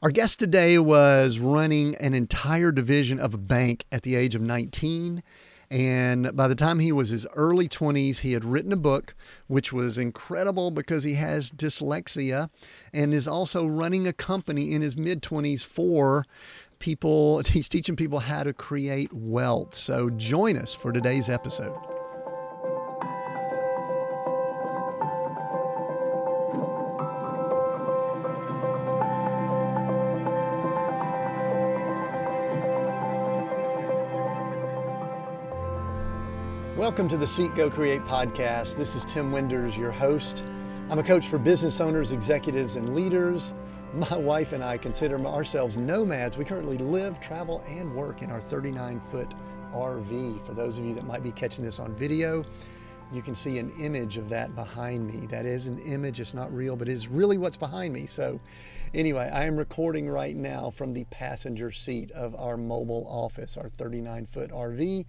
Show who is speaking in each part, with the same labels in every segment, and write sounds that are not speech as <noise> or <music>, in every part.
Speaker 1: Our guest today was running an entire division of a bank at the age of 19. And by the time he was his early 20s, he had written a book, which was incredible because he has dyslexia and is also running a company in his mid 20s for people. <laughs> He's teaching people how to create wealth. So join us for today's episode. Welcome to the Seek Go Create podcast. This is Tim Winders, your host. I'm a coach for business owners, executives, and leaders. My wife and I consider ourselves nomads. We currently live, travel, and work in our 39 foot RV. For those of you that might be catching this on video, you can see an image of that behind me. That is an image, it's not real, but it is really what's behind me. So, anyway, I am recording right now from the passenger seat of our mobile office, our 39 foot RV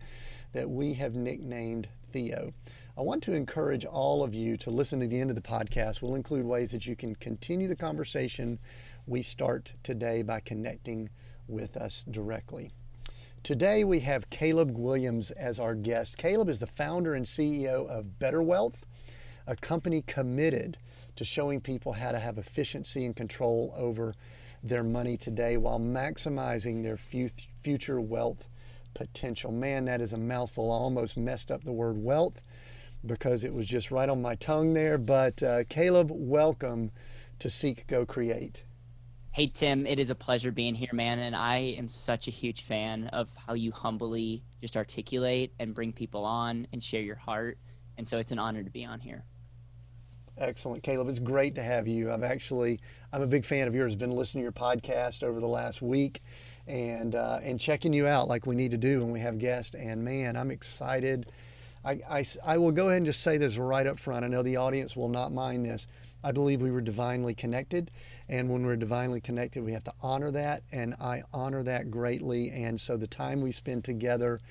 Speaker 1: that we have nicknamed Theo. I want to encourage all of you to listen to the end of the podcast. We'll include ways that you can continue the conversation we start today by connecting with us directly. Today we have Caleb Guilliams as our guest. Caleb is the founder and CEO of Better Wealth, a company committed to showing people how to have efficiency and control over their money today while maximizing their future wealth potential. Man, that is a mouthful. I almost messed up the word wealth because it was just right on my tongue there. But uh, Caleb, welcome to Seek Go Create.
Speaker 2: Hey, Tim, it is a pleasure being here, man. And I am such a huge fan of how you humbly just articulate and bring people on and share your heart. And so it's an honor to be on here.
Speaker 1: Excellent, Caleb. It's great to have you. I've actually, I'm a big fan of yours. Been listening to your podcast over the last week, and uh, and checking you out like we need to do when we have guests. And man, I'm excited. I, I, I will go ahead and just say this right up front. I know the audience will not mind this. I believe we were divinely connected. And when we're divinely connected, we have to honor that. And I honor that greatly. And so the time we spend together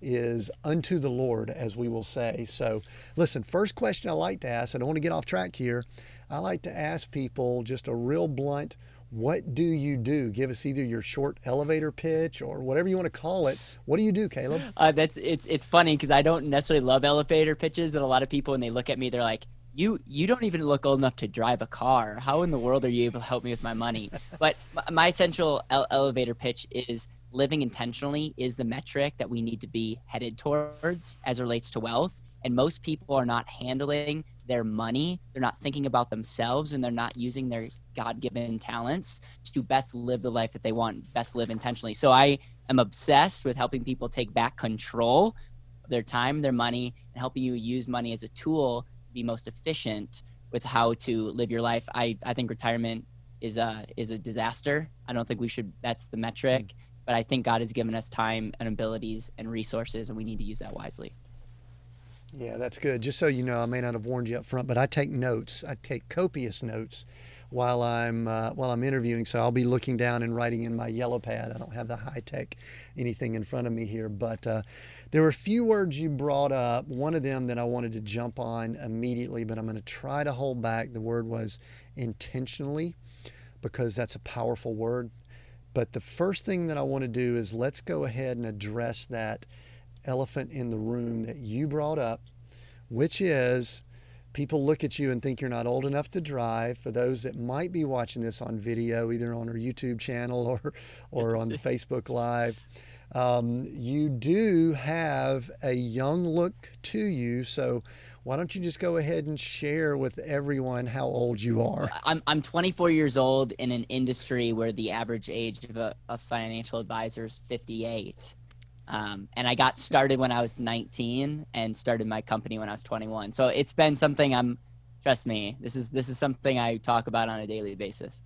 Speaker 1: is unto the Lord, as we will say. So, listen, first question I like to ask, I don't want to get off track here. I like to ask people just a real blunt, what do you do? Give us either your short elevator pitch or whatever you want to call it. What do you do, Caleb?
Speaker 2: Uh, that's it's it's funny because I don't necessarily love elevator pitches, and a lot of people when they look at me, they're like, "You you don't even look old enough to drive a car. How in the world are you able to help me with my money?" <laughs> but my essential ele- elevator pitch is living intentionally is the metric that we need to be headed towards as relates to wealth. And most people are not handling their money. They're not thinking about themselves and they're not using their God given talents to best live the life that they want, best live intentionally. So I am obsessed with helping people take back control of their time, their money, and helping you use money as a tool to be most efficient with how to live your life. I, I think retirement is a is a disaster. I don't think we should that's the metric. Mm-hmm but I think God has given us time and abilities and resources, and we need to use that wisely.
Speaker 1: Yeah, that's good. Just so you know, I may not have warned you up front, but I take notes. I take copious notes while I'm uh, while I'm interviewing. So I'll be looking down and writing in my yellow pad. I don't have the high tech anything in front of me here, but uh, there were a few words you brought up. One of them that I wanted to jump on immediately, but I'm going to try to hold back. The word was intentionally, because that's a powerful word. But the first thing that I want to do is let's go ahead and address that elephant in the room that you brought up, which is people look at you and think you're not old enough to drive. For those that might be watching this on video, either on our YouTube channel or, or on the Facebook Live, um, you do have a young look to you. So why don't you just go ahead and share with everyone how old you are?
Speaker 2: I'm, I'm 24 years old in an industry where the average age of a, a financial advisor is 58. Um, and I got started when I was 19 and started my company when I was 21. So it's been something I'm, trust me, this is, this is something I talk about on a daily basis.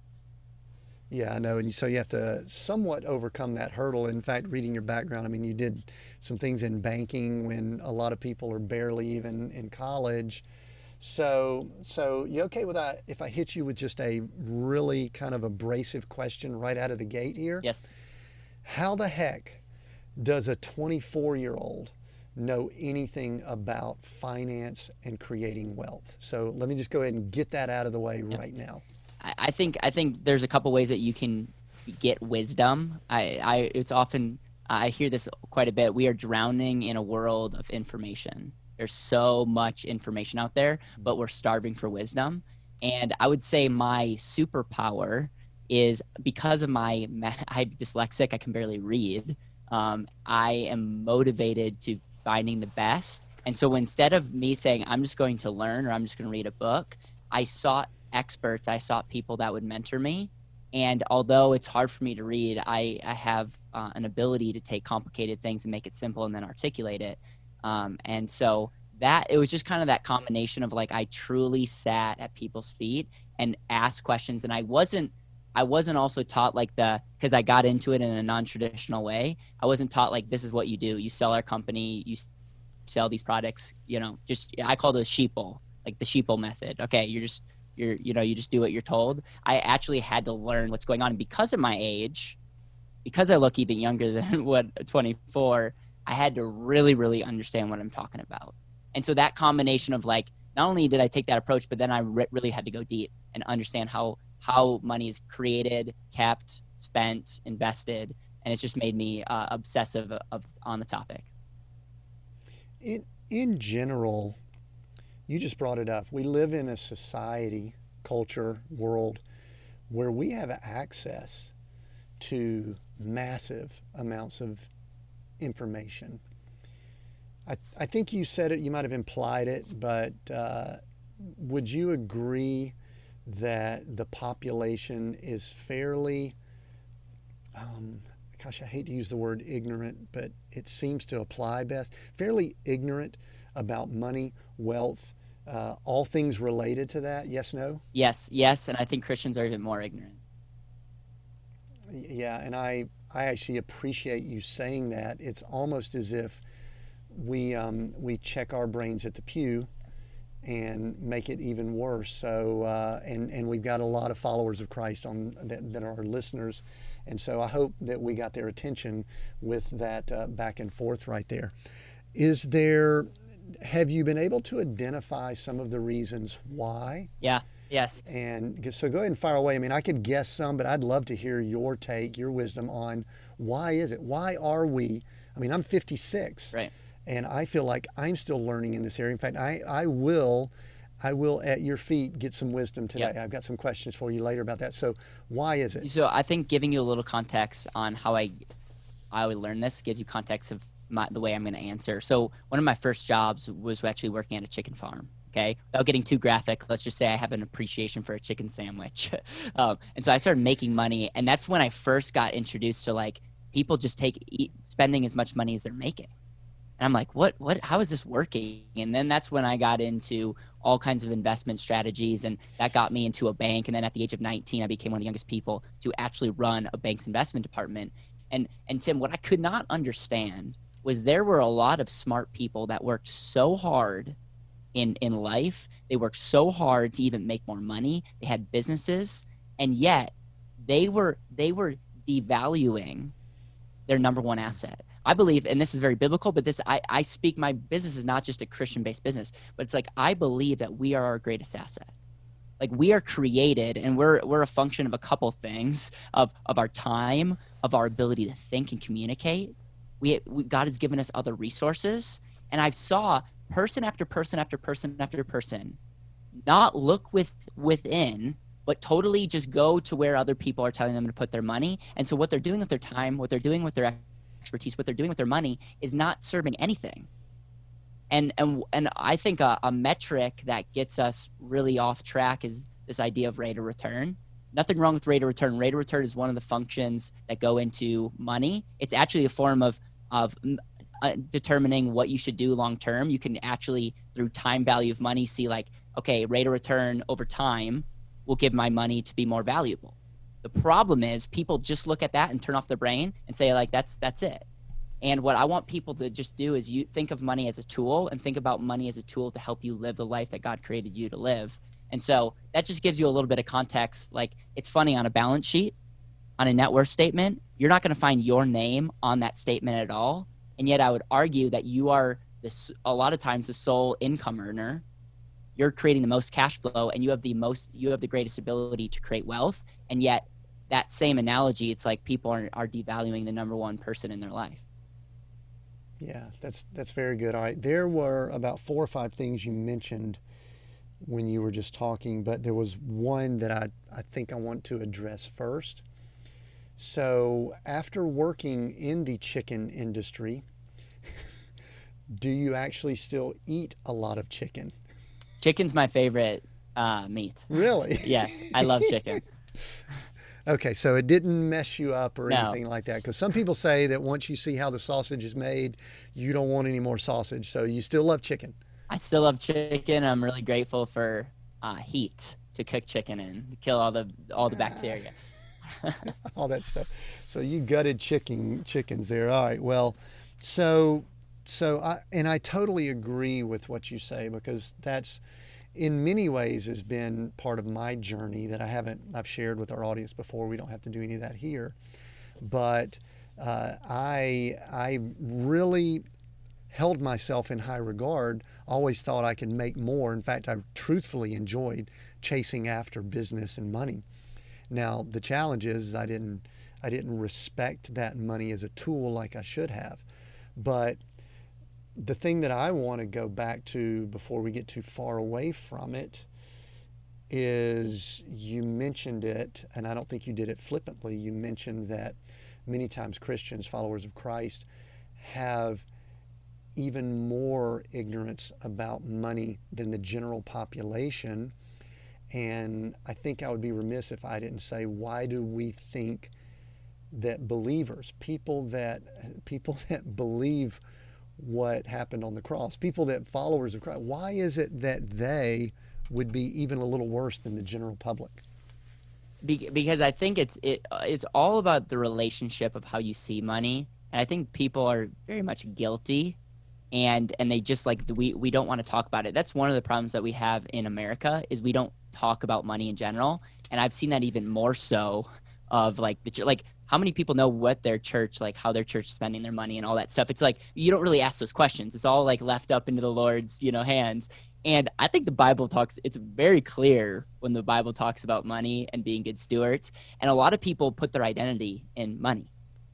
Speaker 1: Yeah, I know. And so you have to somewhat overcome that hurdle. In fact, reading your background, I mean, you did some things in banking when a lot of people are barely even in college. So, so you okay with that? If I hit you with just a really kind of abrasive question right out of the gate here?
Speaker 2: Yes.
Speaker 1: How the heck does a 24 year old know anything about finance and creating wealth? So let me just go ahead and get that out of the way yep. right now.
Speaker 2: I think I think there's a couple ways that you can get wisdom. I, I it's often I hear this quite a bit. We are drowning in a world of information. There's so much information out there, but we're starving for wisdom. And I would say my superpower is because of my <laughs> I'm dyslexic, I can barely read. Um, I am motivated to finding the best. And so instead of me saying I'm just going to learn or I'm just going to read a book, I sought experts. I sought people that would mentor me. And although it's hard for me to read, I, I have uh, an ability to take complicated things and make it simple and then articulate it. Um, and so that it was just kind of that combination of like I truly sat at people's feet and asked questions, and I wasn't I wasn't also taught like the because I got into it in a non-traditional way. I wasn't taught like this is what you do. You sell our company. You sell these products. You know, just I call the sheeple, like the sheeple method. Okay, you're just you're you know you just do what you're told. I actually had to learn what's going on, because of my age, because I look even younger <laughs> than what 24, I had to really really understand what I'm talking about. And so that combination of like, not only did I take that approach, but then I re- really had to go deep and understand how how money is created, kept, spent, invested, and it's just made me uh, obsessive of, of, on the topic.
Speaker 1: In in general, you just brought it up. We live in a society, culture, world where we have access to massive amounts of information I, I think you said it, you might have implied it, but uh, would you agree that the population is fairly, um, gosh, I hate to use the word ignorant, but it seems to apply best, fairly ignorant about money, wealth, uh, all things related to that? Yes, no?
Speaker 2: Yes, yes, and I think Christians are even more ignorant.
Speaker 1: Yeah, and I, I actually appreciate you saying that. It's almost as if we um, we check our brains at the pew and make it even worse. So uh, and and we've got a lot of followers of Christ on that, that are our listeners, and so I hope that we got their attention with that uh, back and forth right there. Is there? Have you been able to identify some of the reasons why?
Speaker 2: Yeah. Yes.
Speaker 1: And so go ahead and fire away. I mean, I could guess some, but I'd love to hear your take, your wisdom on why is it? Why are we? I mean, I'm 56.
Speaker 2: Right
Speaker 1: and I feel like I'm still learning in this area. In fact, I, I will. I will at your feet get some wisdom today. Yep. I've got some questions for you later about that. So, why is it?
Speaker 2: So, I think giving you a little context on how I I would learn this gives you context of my, the way I'm going to answer. So, one of my first jobs was actually working at a chicken farm. Okay, without getting too graphic, let's just say I have an appreciation for a chicken sandwich, <laughs> um, and so I started making money, and that's when I first got introduced to like people just take eat, spending as much money as they're making and I'm like, what, what, how is this working? And then that's when I got into all kinds of investment strategies. And that got me into a bank. And then at the age of 19, I became one of the youngest people to actually run a bank's investment department. And, and Tim, what I could not understand was there were a lot of smart people that worked so hard in, in life. They worked so hard to even make more money. They had businesses. And yet they were, they were devaluing their number one asset. I believe, and this is very biblical, but this I, I speak my business is not just a Christian based business, but it's like I believe that we are our greatest asset. Like we are created and we're we're a function of a couple things of of our time, of our ability to think and communicate. We, we God has given us other resources. And I've saw person after person after person after person not look with within but totally just go to where other people are telling them to put their money. And so what they're doing with their time, what they're doing with their expertise, what they're doing with their money is not serving anything. And and and I think a, a metric that gets us really off track is this idea of rate of return. Nothing wrong with rate of return. Rate of return is one of the functions that go into money. It's actually a form of of uh, determining what you should do long term. You can actually through time value of money see like okay, rate of return over time will give my money to be more valuable. The problem is people just look at that and turn off their brain and say like that's that's it. And what I want people to just do is you think of money as a tool and think about money as a tool to help you live the life that God created you to live. And so that just gives you a little bit of context. Like it's funny on a balance sheet, on a net worth statement, you're not going to find your name on that statement at all. And yet I would argue that you are this a lot of times the sole income earner you're creating the most cash flow and you have the most you have the greatest ability to create wealth and yet that same analogy, it's like people are, are devaluing the number one person in their life.
Speaker 1: Yeah, that's that's very good. All right, there were about four or five things you mentioned when you were just talking, but there was one that I, I think I want to address first. So, after working in the chicken industry, <laughs> do you actually still eat a lot of chicken?
Speaker 2: Chicken's my favorite uh, meat.
Speaker 1: Really?
Speaker 2: yes, I love chicken. <laughs>
Speaker 1: Okay, so it didn't mess you up or
Speaker 2: No.
Speaker 1: anything like that. Because some people say that once you see how the sausage is made, you don't want any more sausage. So you still love chicken.
Speaker 2: I still love chicken. I'm really grateful for uh, heat to cook chicken in, to kill all the all the bacteria. <laughs> <laughs>
Speaker 1: all that stuff. So you gutted chicken chickens there. All right. Well, so so I and I totally agree with what you say because that's in many ways has been part of my journey that I haven't I've shared with our audience before. We don't have to do any of that here, but uh, I I really held myself in high regard. Always thought I could make more. In fact, I truthfully enjoyed chasing after business and money. Now the challenge is I didn't I didn't respect that money as a tool like I should have. But the thing that I want to go back to before we get too far away from it is you mentioned it, and I don't think you did it flippantly. You mentioned that many times Christians, followers of Christ, have even more ignorance about money than the general population. And I think I would be remiss if I didn't say, why do we think that believers, people that <laughs> people that believe what happened on the cross, people that followers of Christ, why is it that they would be even a little worse than the general public?
Speaker 2: Be- because I think it's it it's all about the relationship of how you see money, and I think people are very much guilty, and and they just like we we don't want to talk about it. That's one of the problems that we have in America is we don't talk about money in general, and I've seen that even more so of like the like how many people know what their church like how their church is spending their money and all that stuff. It's like you don't really ask those questions. It's all like left up into the Lord's you know hands. And I think the Bible talks, it's very clear when the Bible talks about money and being good stewards. And a lot of people put their identity in money.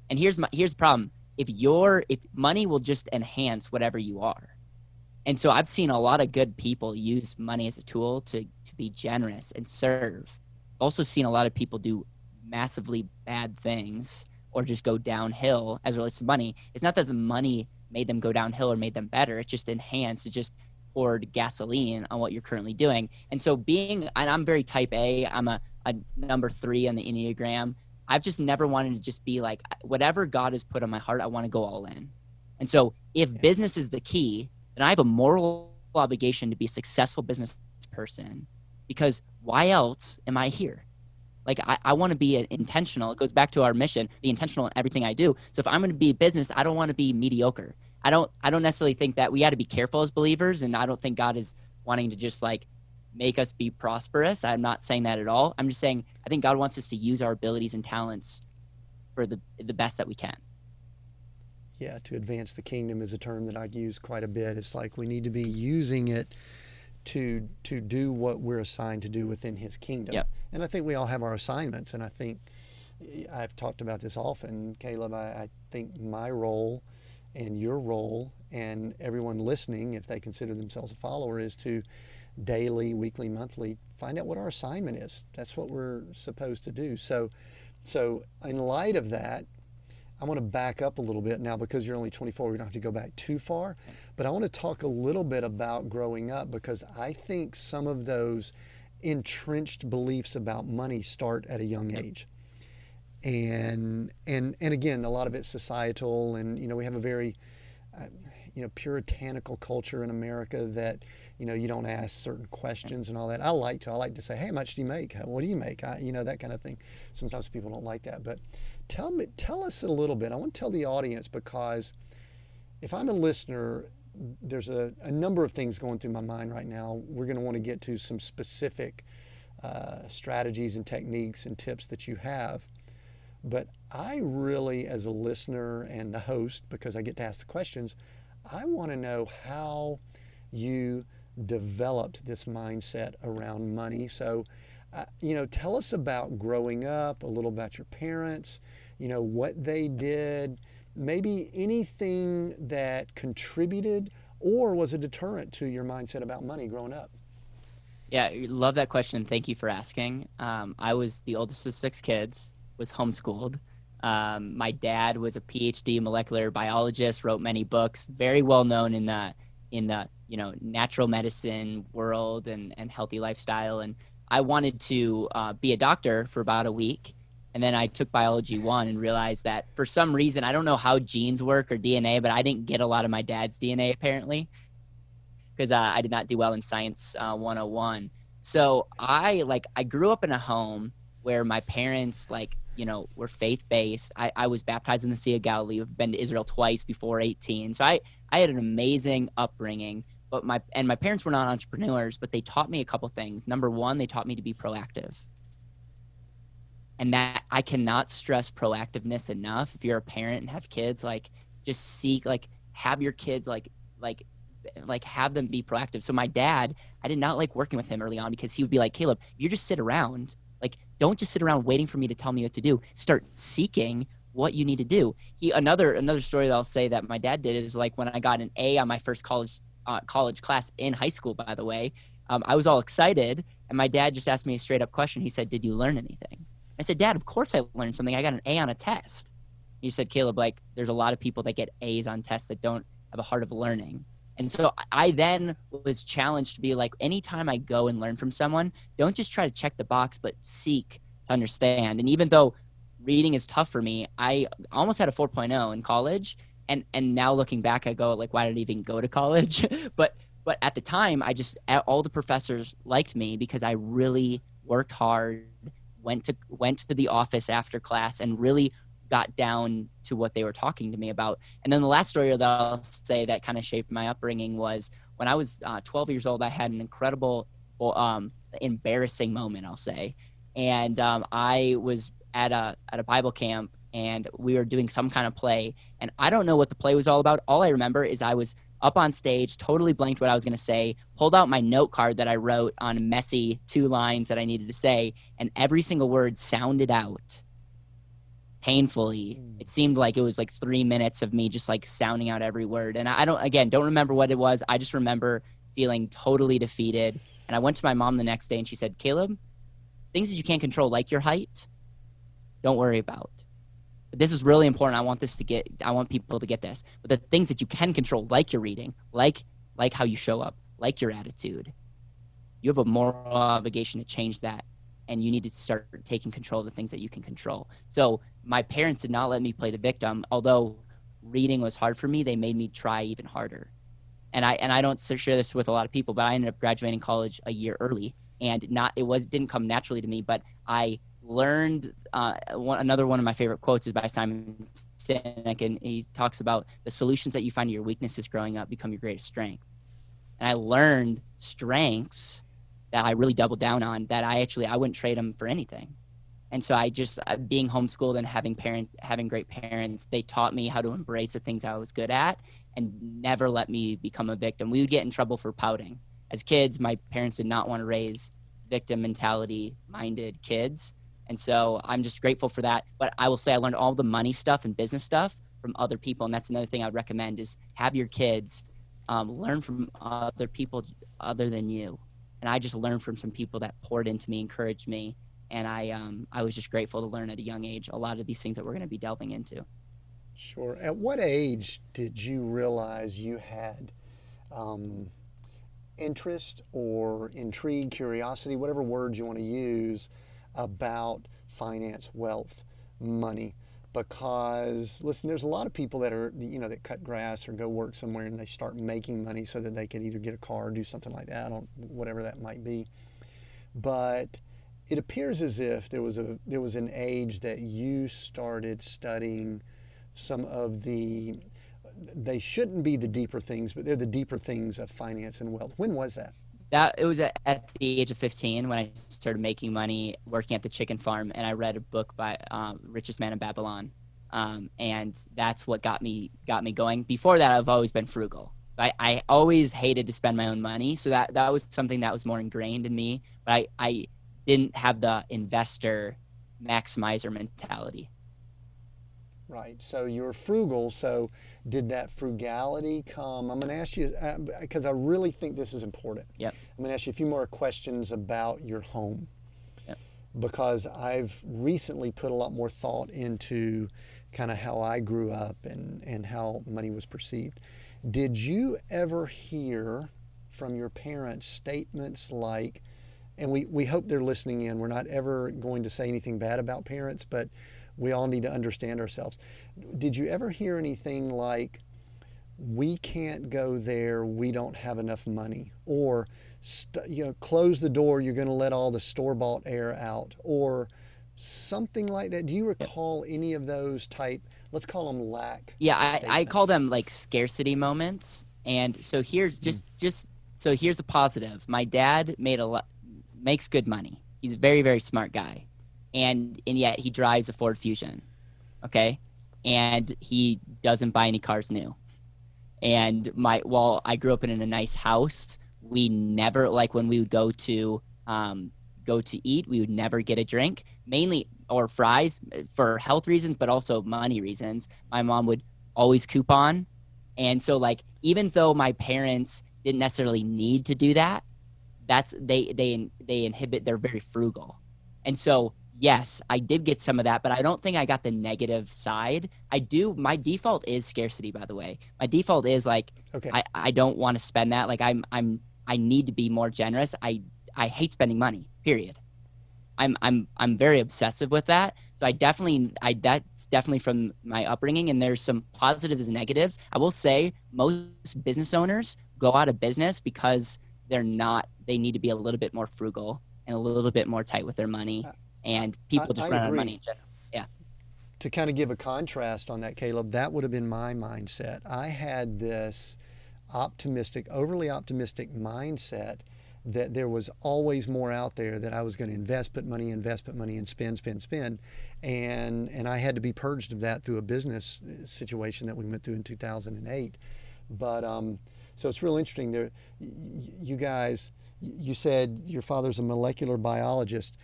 Speaker 2: And here's my, here's the problem. If your if money will just enhance whatever you are. And so I've seen a lot of good people use money as a tool to, to be generous and serve. Also seen a lot of people do massively bad things or just go downhill as it relates to money. It's not that the money made them go downhill or made them better. It just enhanced. It just poured gasoline on what you're currently doing. And so being, and I'm very type A, I'm a, a number three on the Enneagram. I've just never wanted to just be like, whatever God has put on my heart, I want to go all in. And so if business is the key, then I have a moral obligation to be a successful business person because why else am I here? Like I, I want to be intentional. It goes back to our mission, be intentional in everything I do. So if I'm going to be a business, I don't want to be mediocre. I don't I don't necessarily think that we got to be careful as believers, and I don't think God is wanting to just like make us be prosperous. I'm not saying that at all. I'm just saying I think God wants us to use our abilities and talents for the the best that we can.
Speaker 1: Yeah, to advance the kingdom is a term that I use quite a bit. It's like we need to be using it to to do what we're assigned to do within His kingdom.
Speaker 2: Yep.
Speaker 1: And I think we all have our assignments. And I think I've talked about this often, Caleb. I, I think my role and your role and everyone listening, if they consider themselves a follower, is to daily, weekly, monthly find out what our assignment is. That's what we're supposed to do. So, so in light of that, I want to back up a little bit now because you're only 24. We don't have to go back too far, but I want to talk a little bit about growing up because I think some of those entrenched beliefs about money start at a young age. And and and again, a lot of it's societal, and you know we have a very uh, you know puritanical culture in America that you know you don't ask certain questions and all that. I like to. I like to say, hey, how much do you make? What do you make? I, you know that kind of thing. Sometimes people don't like that, but tell me, tell us a little bit. I want to tell the audience because if I'm a listener, there's a, a number of things going through my mind right now. We're going to want to get to some specific uh, strategies and techniques and tips that you have. But I really, as a listener and the host, because I get to ask the questions, I want to know how you developed this mindset around money. So Uh, you know, tell us about growing up, a little about your parents, you know, what they did, maybe anything that contributed or was a deterrent to your mindset about money growing up.
Speaker 2: Yeah, love that question. Thank you for asking. Um, I was the oldest of six kids, was homeschooled. Um, my dad was a PhD molecular biologist, wrote many books, very well known in the in the you know natural medicine world and and healthy lifestyle. And I wanted to uh, be a doctor for about a week, and then I took biology one and realized that for some reason I don't know how genes work or DNA, but I didn't get a lot of my dad's DNA apparently because uh, I did not do well in science uh, 101. So I like I grew up in a home where my parents like you know were faith based. I, I was baptized in the Sea of Galilee. I've been to Israel twice before 18. So I I had an amazing upbringing. But my and my parents were not entrepreneurs, but they taught me a couple things. Number one, they taught me to be proactive. And that I cannot stress proactiveness enough. If you're a parent and have kids, like just seek like have your kids like like like have them be proactive. So my dad, I did not like working with him early on because he would be like, Caleb, you just sit around. Like, don't just sit around waiting for me to tell me what to do. Start seeking what you need to do. He another another story that I'll say that my dad did is like when I got an A on my first college uh, college class in high school. By the way, um, I was all excited, and my dad just asked me a straight up question. He said, "Did you learn anything?" I said, "Dad, of course I learned something. I got an A on a test." He said, "Caleb, like there's a lot of people that get A's on tests that don't have a heart of learning." And so I then was challenged to be like, anytime I go and learn from someone, don't just try to check the box, but seek to understand. And even though reading is tough for me, I almost had a 4.0 in college. And, and now looking back, I go like, why did I even go to college? <laughs> but, but at the time, I just, all the professors liked me because I really worked hard, went to, went to the office after class and really got down to what they were talking to me about. And then the last story that I'll say that kind of shaped my upbringing was when I was uh, 12 years old, I had an incredible, um, embarrassing moment, I'll say. And um, I was at a, at a Bible camp and we were doing some kind of play. And I don't know what the play was all about. All I remember is I was up on stage, totally blanked what I was going to say, pulled out my note card that I wrote on messy two lines that I needed to say, and every single word sounded out painfully. Mm. It seemed like it was like three minutes of me just like sounding out every word. And I don't, again, don't remember what it was. I just remember feeling totally defeated. And I went to my mom the next day and she said, Caleb, things that you can't control, like your height, don't worry about. This is really important. I want this to get, I want people to get this. But the things that you can control, like your reading, like, like how you show up, like your attitude, you have a moral obligation to change that and you need to start taking control of the things that you can control. So my parents did not let me play the victim, although reading was hard for me. They made me try even harder. And I and I don't share this with a lot of people, but I ended up graduating college a year early, and not it was didn't come naturally to me, but I learned uh, one, another one of my favorite quotes is by Simon Sinek, and he talks about the solutions that you find to your weaknesses growing up become your greatest strength. And I learned strengths that I really doubled down on that I actually I wouldn't trade them for anything. And so I just uh, being homeschooled and having parent having great parents, they taught me how to embrace the things I was good at and never let me become a victim. We would get in trouble for pouting. As kids, my parents did not want to raise victim mentality minded kids. And so I'm just grateful for that. But I will say I learned all the money stuff and business stuff from other people. And that's another thing I'd recommend is have your kids um, learn from other people other than you and I just learned from some people that poured into me, encouraged me, and I um, I was just grateful to learn at a young age a lot of these things that we're going to be delving into.
Speaker 1: Sure. At what age did you realize you had um, interest or intrigue, curiosity, whatever words you want to use, about finance, wealth, money? because listen there's a lot of people that are you know that cut grass or go work somewhere and they start making money so that they can either get a car or do something like that on whatever that might be. But it appears as if there was a there was an age that you started studying some of the they shouldn't be the deeper things but they're the deeper things of finance and wealth. When was that
Speaker 2: that it was at, the age of 15 when I started making money working at the chicken farm, and I read a book by um, Richest Man in Babylon, um, and that's what got me got me going. Before that, I've always been frugal. I, I always hated to spend my own money, so that that was something that was more ingrained in me. But I I didn't have the investor maximizer mentality.
Speaker 1: Right. So you're frugal. So did that frugality come? I'm going to ask you because uh, I really think this is important.
Speaker 2: Yep.
Speaker 1: I'm going to ask you a few more questions about your home.
Speaker 2: Yep.
Speaker 1: Because I've recently put a lot more thought into kind of how I grew up and, and how money was perceived. Did you ever hear from your parents statements like, and we, we hope they're listening in, we're not ever going to say anything bad about parents, but we all need to understand ourselves. Did you ever hear anything like, we can't go there, we don't have enough money? Or, st- you know, close the door, you're going to let all the store bought air out? Or something like that? Do you recall any of those type, let's call them lack?
Speaker 2: Yeah, I, I call them like scarcity moments. And so here's just, mm. just, so here's a positive. My dad made a lot, makes good money. He's a very, very smart guy and and yet he drives a Ford Fusion, okay, and he doesn't buy any cars new. And my while I grew up in a nice house, we never like when we would go to um, go to eat, we would never get a drink, mainly or fries for health reasons, but also money reasons. My mom would always coupon, and so like even though my parents didn't necessarily need to do that, that's they they they inhibit. They're very frugal, and so yes, I did get some of that, but I don't think I got the negative side. I do. My default is scarcity, by the way. My default is like,
Speaker 1: okay.
Speaker 2: I, I don't want to spend that. Like I'm, I'm, I need to be more generous. I, I hate spending money. Period. I'm, I'm, I'm very obsessive with that. So I definitely, I that's definitely from my upbringing. And there's some positives and negatives. I will say most business owners go out of business because they're not. They need to be a little bit more frugal and a little bit more tight with their money. Uh, Uh, and people just I run out of money in general. Yeah.
Speaker 1: To kind of give a contrast on that, Caleb, that would have been my mindset. I had this optimistic, overly optimistic mindset that there was always more out there that I was going to invest, put money, invest, put money, and spend, spend, spend, and and I had to be purged of that through a business situation that we went through in 2008. But um, so it's real interesting. There, you guys, you said your father's a molecular biologist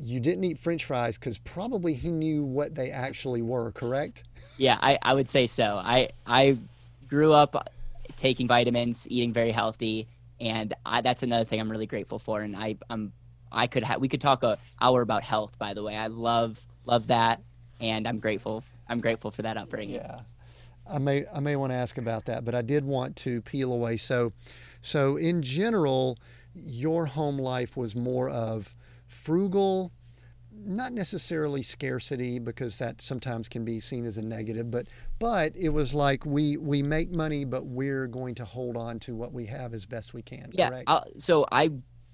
Speaker 1: you didn't eat french fries because probably he knew what they actually were correct?
Speaker 2: Yeah I, I would say so. I i grew up taking vitamins eating very healthy and I, that's another thing i'm really grateful for and i i'm i could have we could talk a hour about health by the way. I love love that and i'm grateful i'm grateful for that upbringing.
Speaker 1: Yeah. I may i may want to ask about that but i did want to peel away. So so in general your home life was more of frugal, not necessarily scarcity because that sometimes can be seen as a negative, but but it was like we we make money, but we're going to hold on to what we have as best we can.
Speaker 2: Yeah. so I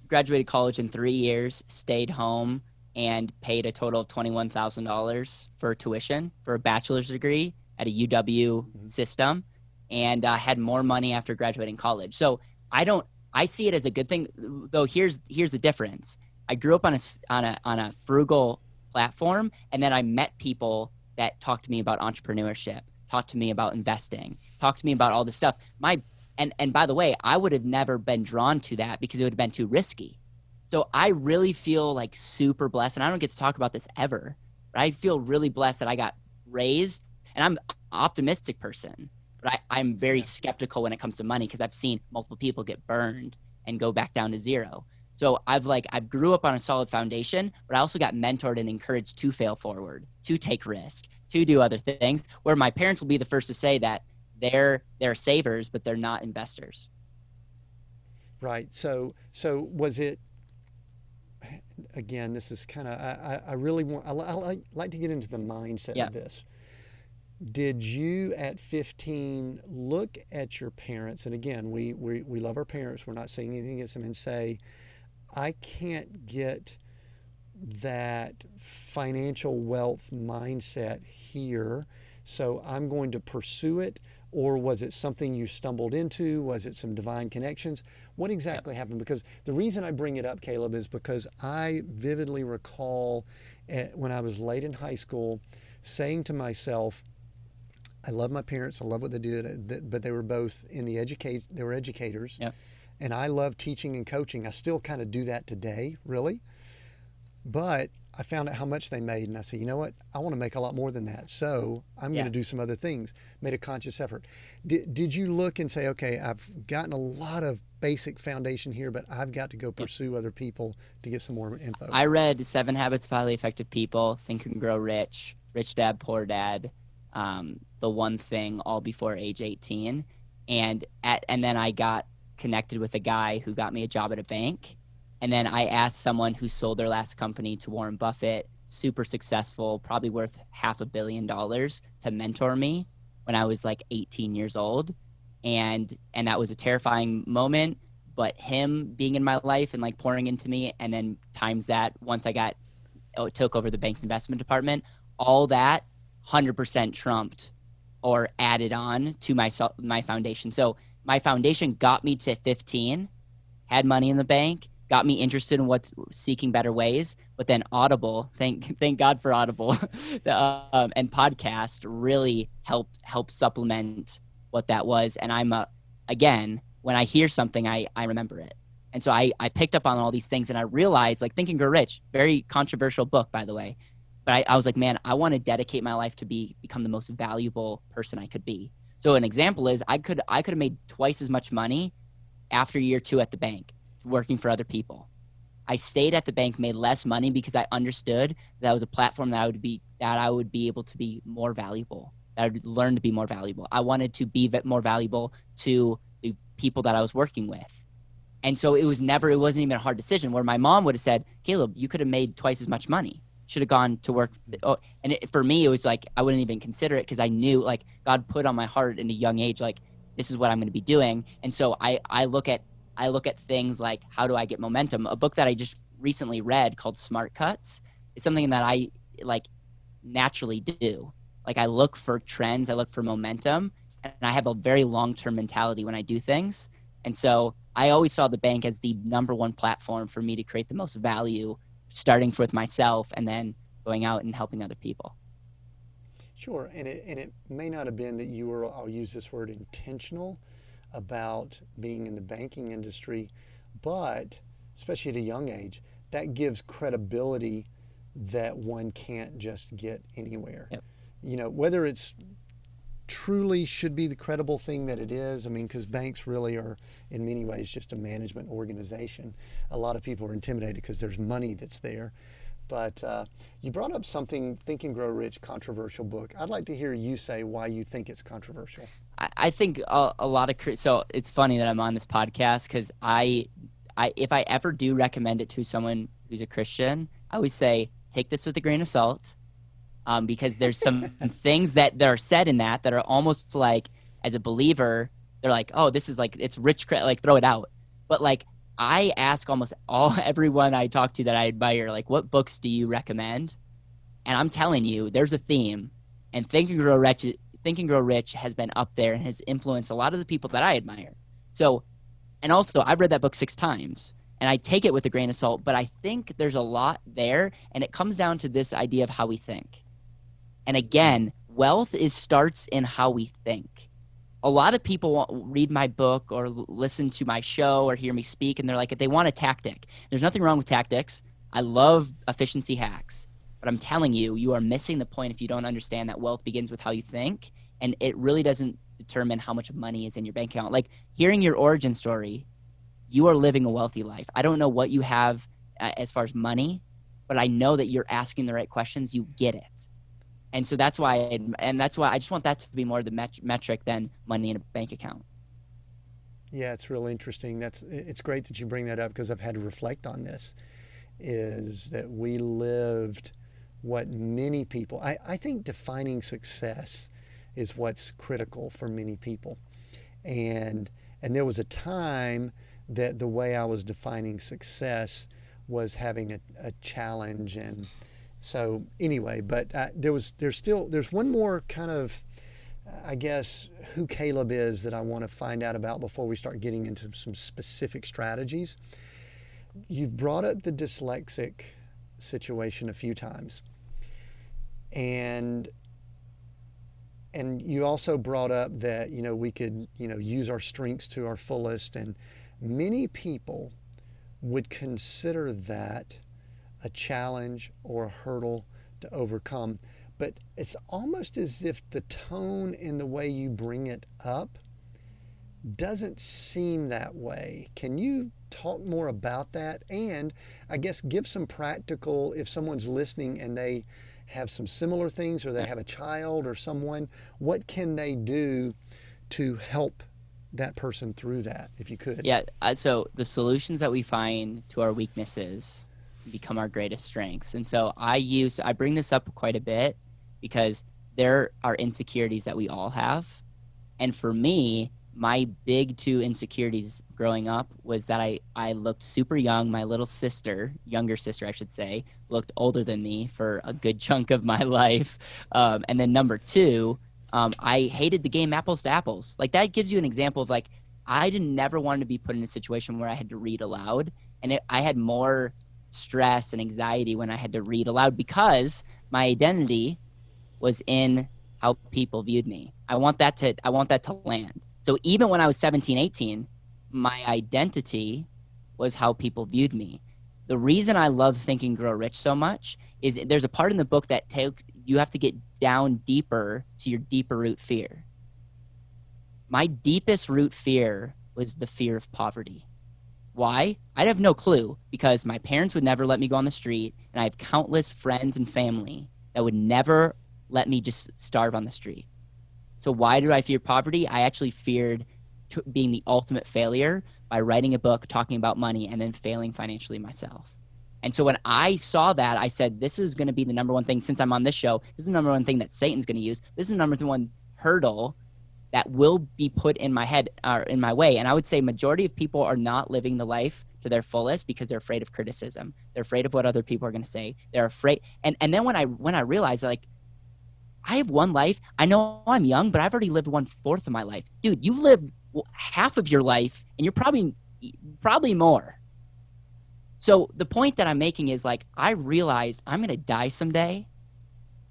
Speaker 2: graduated college in three years, stayed home, and paid a total of twenty one thousand dollars for tuition for a bachelor's degree at a UW mm-hmm. system, and uh, had more money after graduating college. So I don't. I see it as a good thing, though. Here's here's the difference I grew up on a on a on a frugal platform, and then I met people that talked to me about entrepreneurship, talked to me about investing, talked to me about all this stuff. My and and by the way, I would have never been drawn to that because it would have been too risky. So I really feel like super blessed, and I don't get to talk about this ever. But I feel really blessed that I got raised, and I'm an optimistic person, but I, I'm very skeptical when it comes to money because I've seen multiple people get burned and go back down to zero. So I've like I grew up on a solid foundation, but I also got mentored and encouraged to fail forward, to take risk, to do other things. Where my parents will be the first to say that they're they're savers, but they're not investors.
Speaker 1: Right. So so was it? Again, this is kind of I, I really want I, I like, like to get into the mindset yeah. of this. Did you at 15 look at your parents? And again, we, we, we love our parents. We're not saying anything against them and say, I can't get that financial wealth mindset here, so I'm going to pursue it. Or was it something you stumbled into? Was it some divine connections? What exactly happened? Because the reason I bring it up, Caleb, is because I vividly recall eh, when I was late in high school saying to myself, I love my parents. I love what they did, but they were both in the educate. They were educators.
Speaker 2: Yep
Speaker 1: and I love teaching and coaching. I still kind of do that today, really. But I found out how much they made, and I said, you know what? I want to make a lot more than that. So I'm yeah. going to do some other things. Made a conscious effort. Did, did you look and say, okay, I've gotten a lot of basic foundation here, but I've got to go pursue other people to get some more info?
Speaker 2: I read Seven Habits of Highly Effective People, Think and Grow Rich, Rich Dad Poor Dad, um, The One Thing, all before age 18, and at and then I got connected with a guy who got me a job at a bank and then I asked someone who sold their last company to Warren Buffett, super successful, probably worth half a billion dollars, to mentor me when I was like 18 years old. And and that was a terrifying moment, but him being in my life and like pouring into me and then times that once I got oh, took over the bank's investment department, all that 100% trumped or added on to my my foundation. So my foundation got me to 15, had money in the bank, got me interested in what's seeking better ways. But then Audible, thank <laughs> thank God for Audible, <laughs> the, um, and podcast really helped help supplement what that was. And I'm a, again, when I hear something, I I remember it. And so I I picked up on all these things, and I realized like Think and Grow Rich, very controversial book by the way. But I, I was like, man, I want to dedicate my life to be become the most valuable person I could be. So an example is I could I could have made twice as much money after year two at the bank working for other people. I stayed at the bank, made less money because I understood that was a platform that I would be that I would be able to be more valuable. That I would learn to be more valuable. I wanted to be more valuable to the people that I was working with. And so it was never, it wasn't even a hard decision where my mom would have said, Caleb, you could have made twice as much money. Should have gone to work. Oh, and it, for me, it was like, I wouldn't even consider it because I knew like God put on my heart in a young age, like, this is what I'm going to be doing. And so I, I look at I look at things like how do I get momentum? A book that I just recently read called Smart Cuts is something that I like naturally do. Like I look for trends, I look for momentum, and I have a very long-term mentality when I do things. And so I always saw the bank as the number one platform for me to create the most value, starting with myself and then going out and helping other people.
Speaker 1: Sure, and it and it may not have been that you were I'll use this word intentional, about being in the banking industry, but especially at a young age, that gives credibility that one can't just get anywhere. Yep. You know, whether it's truly should be the credible thing that it is. I mean, because banks really are, in many ways, just a management organization. A lot of people are intimidated because there's money that's there. But uh, you brought up something, Think and Grow Rich, controversial book. I'd like to hear you say why you think it's controversial.
Speaker 2: I, I think a, a, lot of so it's funny that I'm on this podcast because I, I if I ever do recommend it to someone who's a Christian, I always say take this with a grain of salt, um, because there's some <laughs> things that, that are said in that that are almost like as a believer, they're like, oh, this is like it's rich, like throw it out. But like I ask almost all <laughs> everyone I talk to that I admire, like, what books do you recommend? And I'm telling you, there's a theme. And Think and Grow Rich, Think and Grow Rich has been up there and has influenced a lot of the people that I admire. So, and also, I've read that book six times and I take it with a grain of salt, but I think there's a lot there. And it comes down to this idea of how we think. And again, wealth is starts in how we think. A lot of people read my book or listen to my show or hear me speak and they're like they want a tactic. There's nothing wrong with tactics. I love efficiency hacks. But i'm telling you you are missing the point if you don't understand that wealth begins with how you think and it really doesn't determine how much money is in your bank account. Like hearing your origin story you are living a wealthy life. I don't know what you have uh, as far as money but i know that you're asking the right questions. You get it and so that's why and that's why i just want that to be more the met- metric than money in a bank account.
Speaker 1: Yeah it's really interesting. That's it's great that you bring that up because i've had to reflect on this is that we lived what many people I, I think defining success is what's critical for many people. And and there was a time that the way i was defining success was having a, a challenge and so anyway, but uh, there was there's still there's one more kind of I guess who Caleb is that I want to find out about before we start getting into some specific strategies. You've brought up the dyslexic situation a few times. And and you also brought up that you know we could you know use our strengths to our fullest and many people would consider that a challenge or a hurdle to overcome. But it's almost as if the tone and the way you bring it up doesn't seem that way. Can you talk more about that? And I guess give some practical, if someone's listening and they have some similar things or they have a child or someone, what can they do to help that person through that, if you could?
Speaker 2: Yeah. Uh, so the solutions that we find to our weaknesses become our greatest strengths. And so I use, I bring this up quite a bit because there are insecurities that we all have. And for me, my big two insecurities growing up was that I, I looked super young. My little sister, younger sister, I should say, looked older than me for a good <laughs> chunk of my life. Um, and then number two, um, I hated the game apples to apples. Like that gives you an example of like, I didn't never want to be put in a situation where I had to read aloud. And it, I had more stress and anxiety when I had to read aloud because my identity was in how people viewed me. I want that to I want that to land. So even when I was 17, 18, my identity was how people viewed me. The reason I love Think and Grow Rich so much is there's a part in the book that take you have to get down deeper to your deeper root fear. My deepest root fear was the fear of poverty. Why? I'd have no clue because my parents would never let me go on the street, and I have countless friends and family that would never let me just starve on the street. So, why do I fear poverty? I actually feared t- being the ultimate failure by writing a book talking about money and then failing financially myself. And so, when I saw that, I said, This is going to be the number one thing since I'm on this show. This is the number one thing that Satan's going to use. This is the number one hurdle that will be put in my head or in my way. And I would say majority of people are not living the life to their fullest because they're afraid of criticism. They're afraid of what other people are going to say. They're afraid. And and then when I when I realized like I have one life. I know I'm young, but I've already lived one fourth of my life. Dude, you've lived half of your life and you're probably probably more. So the point that I'm making is like I realize I'm going to die someday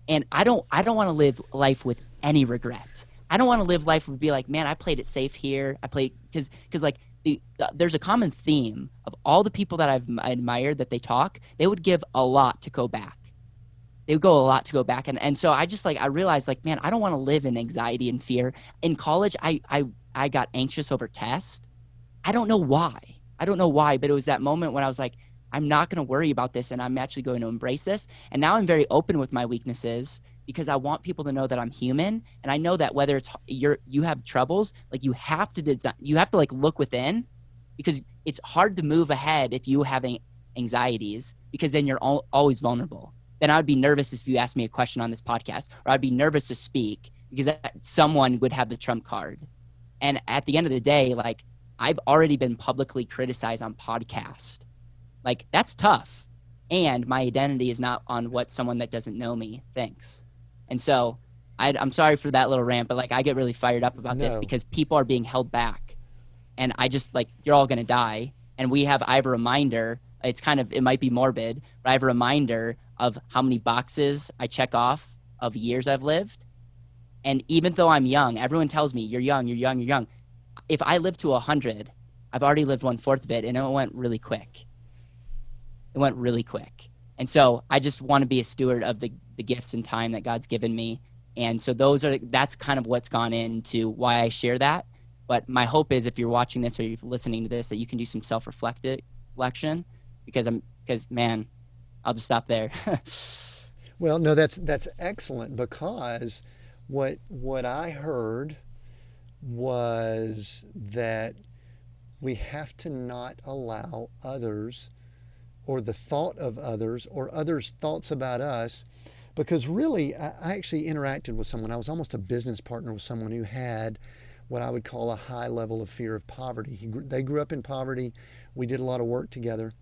Speaker 2: and I don't I don't want to live life with any regret. I don't want to live life and be like, man, I played it safe here. I played because because like the, there's a common theme of all the people that I've admired that they talk. They would give a lot to go back. They would go a lot to go back, and and so I just like I realized like, man, I don't want to live in anxiety and fear. In college, I I I got anxious over tests. I don't know why. I don't know why, but it was that moment when I was like, I'm not going to worry about this, and I'm actually going to embrace this. And now I'm very open with my weaknesses because I want people to know that I'm human and I know that whether it's you're you have troubles, like you have to design you have to like look within because it's hard to move ahead if you have anxieties because then you're al- always vulnerable. Then I would be nervous if you asked me a question on this podcast or I'd be nervous to speak because someone would have the trump card. And at the end of the day, like I've already been publicly criticized on podcast. Like that's tough. And my identity is not on what someone that doesn't know me thinks. And so I, am sorry for that little rant, but like I get really fired up about no. this because people are being held back, and I just like you're all gonna die, and we have I have a reminder. It's kind of it might be morbid, but I have a reminder of how many boxes I check off of years I've lived, and even though I'm young, everyone tells me you're young, you're young, you're young. If I live to hundred, I've already lived one fourth of it, and it went really quick. It went really quick. And so I just want to be a steward of the, the gifts and time that God's given me. And so those are that's kind of what's gone into why I share that. But my hope is if you're watching this or you're listening to this that you can do some self reflection because I'm because man, I'll just stop there. <laughs>
Speaker 1: well, no, that's that's excellent because what what I heard was that we have to not allow others or the thought of others or others' thoughts about us. Because really, I actually interacted with someone. I was almost a business partner with someone who had what I would call a high level of fear of poverty. He, they grew up in poverty. We did a lot of work together.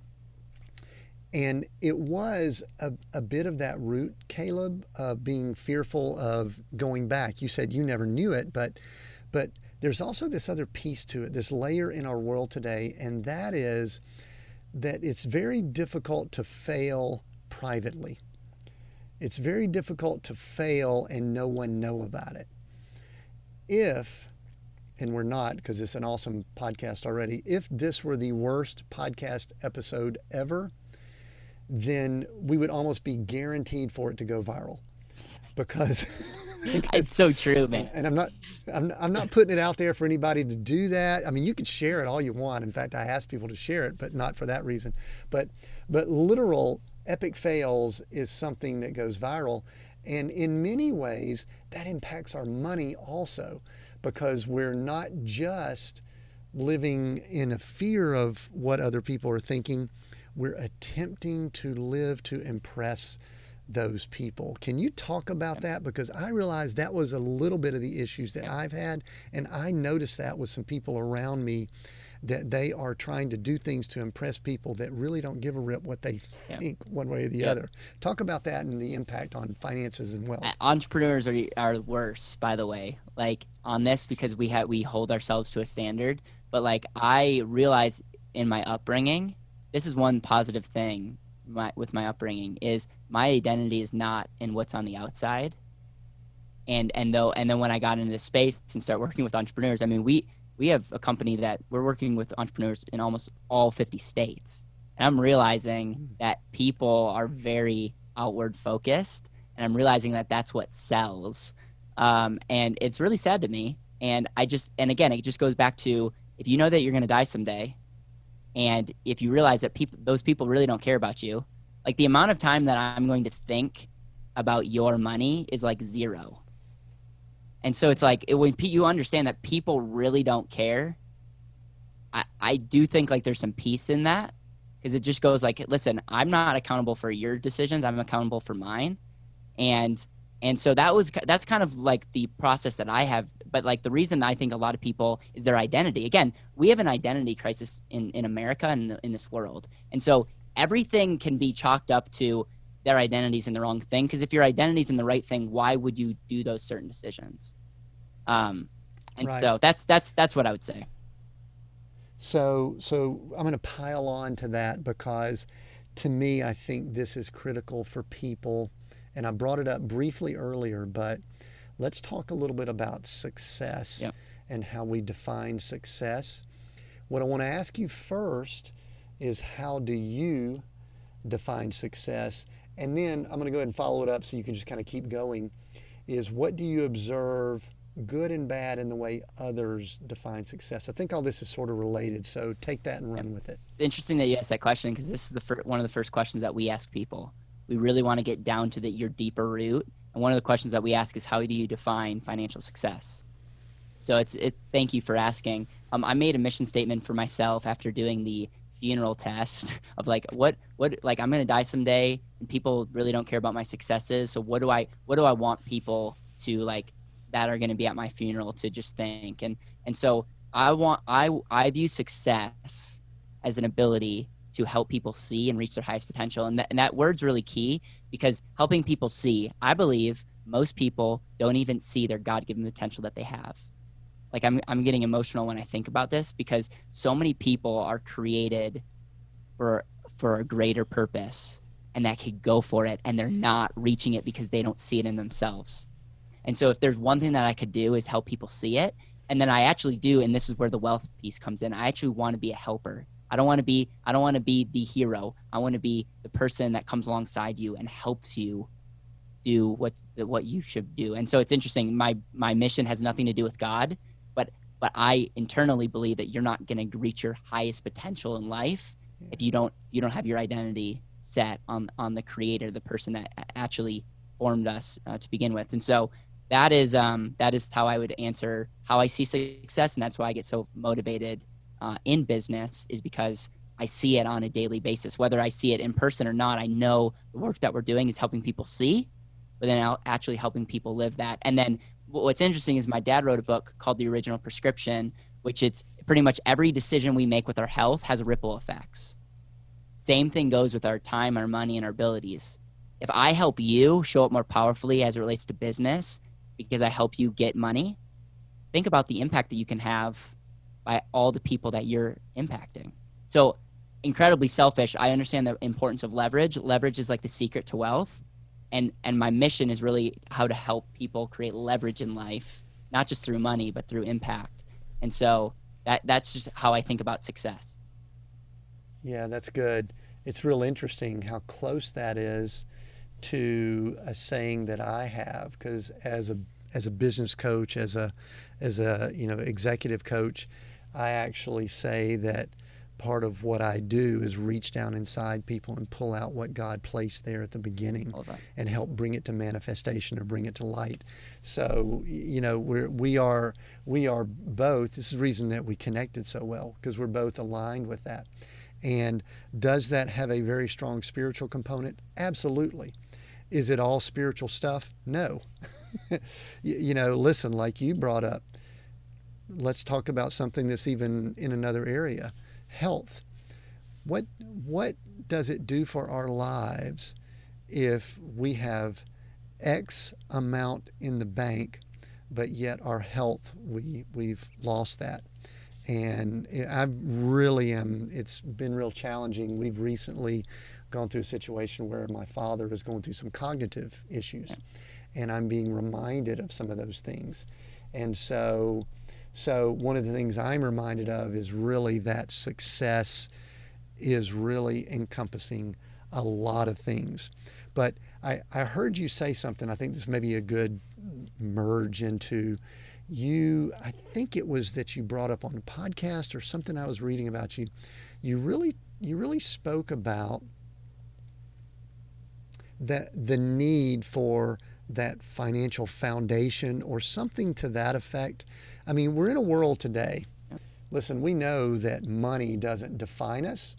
Speaker 1: And it was a, a bit of that root, Caleb, of being fearful of going back. You said you never knew it, but but there's also this other piece to it, this layer in our world today, and that is that it's very difficult to fail privately. It's very difficult to fail and no one know about it. If, and we're not because it's an awesome podcast already, if this were the worst podcast episode ever, then we would almost be guaranteed for it to go viral because <laughs>
Speaker 2: it's so true, man.
Speaker 1: And I'm not, I'm, I'm not putting it out there for anybody to do that. I mean, you could share it all you want. In fact, I ask people to share it, but not for that reason. But, but literal epic fails is something that goes viral, and in many ways that impacts our money also, because we're not just living in a fear of what other people are thinking. We're attempting to live to impress those people. Can you talk about that? Because I realized that was a little bit of the issues that I've had, and I noticed that with some people around me that they are trying to do things to impress people that really don't give a rip what they think one way or the other. Talk about that and the impact on finances and wealth.
Speaker 2: Entrepreneurs are are worse, by the way. Like on this because we have we hold ourselves to a standard, but like I realize in my upbringing, this is one positive thing my, with my upbringing is my identity is not in what's on the outside. And and though and then when I got into this space and start working with entrepreneurs, I mean we we have a company that we're working with entrepreneurs in almost all 50 states. And I'm realizing hmm. that people are very outward focused, and I'm realizing that that's what sells. Um, and it's really sad to me. And I just, and again, it just goes back to if you know that you're going to die someday, and if you realize that people those people really don't care about you like the amount of time that i'm going to think about your money is like zero. And so it's like when you understand that people really don't care i, I do think like there's some peace in that because it just goes like listen i'm not accountable for your decisions i'm accountable for mine. And and so that was that's kind of like the process that i have but like the reason i think a lot of people is their identity. Again we have an identity crisis in in america and in this world. And so everything can be chalked up to their identities in the wrong thing because if your identity's in the right thing why would you do those certain decisions? Um and right. so that's that's that's what i would say.
Speaker 1: So so i'm going to pile on to that because to me i think this is critical for people and I brought it up briefly earlier, but let's talk a little bit about success yep. and how we define success. What I want to ask you first is how do you define success? And then I'm going to go ahead and follow it up so you can just kind of keep going. Is what do you observe good and bad in the way others define success? I think all this is sort of related, so take that and run with it.
Speaker 2: It's interesting that you asked that question because this is the fir- one of the first questions that we ask people we really want to get down to the, your deeper root. And one of the questions that we ask is, how do you define financial success? So it's it. Thank you for asking. Um, I made a mission statement for myself after doing the funeral test <laughs> of like what what like I'm gonna die someday, and people really don't care about my successes. So what do I what do I want people to like that are gonna be at my funeral to just think and and so I want I I view success as an ability to help people see and reach their highest potential. And that, and that word's really key because helping people see, I believe most people don't even see their God given potential that they have. Like I'm, I'm getting emotional when I think about this because so many people are created for, for a greater purpose and that could go for it and they're not reaching it because they don't see it in themselves. And so if there's one thing that I could do is help people see it, and then I actually do, and this is where the wealth piece comes in. I actually want to be a helper. I don't want to be I don't want to be the hero. I want to be the person that comes alongside you and helps you do what what you should do. And so it's interesting. My my mission has nothing to do with God, but but I internally believe that you're not going to reach your highest potential in life if you don't you don't have your identity set on on the creator, the person that actually formed us uh, to begin with. And so that is um that is how I would answer how I see success, and that's why I get so motivated uh, in business is because I see it on a daily basis. Whether I see it in person or not, I know the work that we're doing is helping people see, but then actually helping people live that. And then what's interesting is my dad wrote a book called The Original Prescription, which it's pretty much every decision we make with our health has ripple effects. Same thing goes with our time, our money, and our abilities. If I help you show up more powerfully as it relates to business because I help you get money, think about the impact that you can have by all the people that you're impacting. So, incredibly selfish. I understand the importance of leverage. Leverage is like the secret to wealth. And and my mission is really how to help people create leverage in life, not just through money, but through impact. And so that that's just how I think about success.
Speaker 1: Yeah, that's good. it's real interesting how close that is to a saying that I have because as a as a business coach, as a as a you know executive coach, I actually say that part of what I do is reach down inside people and pull out what God placed there at the beginning and help bring it to manifestation or bring it to light. So, you know, we're, we are, we are both, this is the reason that we connected so well because we're both aligned with that. And does that have a very strong spiritual component? Absolutely. Is it all spiritual stuff? No. <laughs> you know, listen, like you brought up, let's talk about something that's even in another area health. What, what does it do for our lives if we have X amount in the bank, but yet our health, we, we've lost that? And I really am, it's been real challenging. We've recently gone through a situation where my father is going through some cognitive issues, and I'm being reminded of some of those things. And so, so one of the things I'm reminded of is really that success is really encompassing a lot of things. But I, I heard you say something, I think this may be a good merge into you I think it was that you brought up on a podcast or something I was reading about you. You really you really spoke about that the need for that financial foundation or something to that effect. I mean, we're in a world today. Listen, we know that money doesn't define us,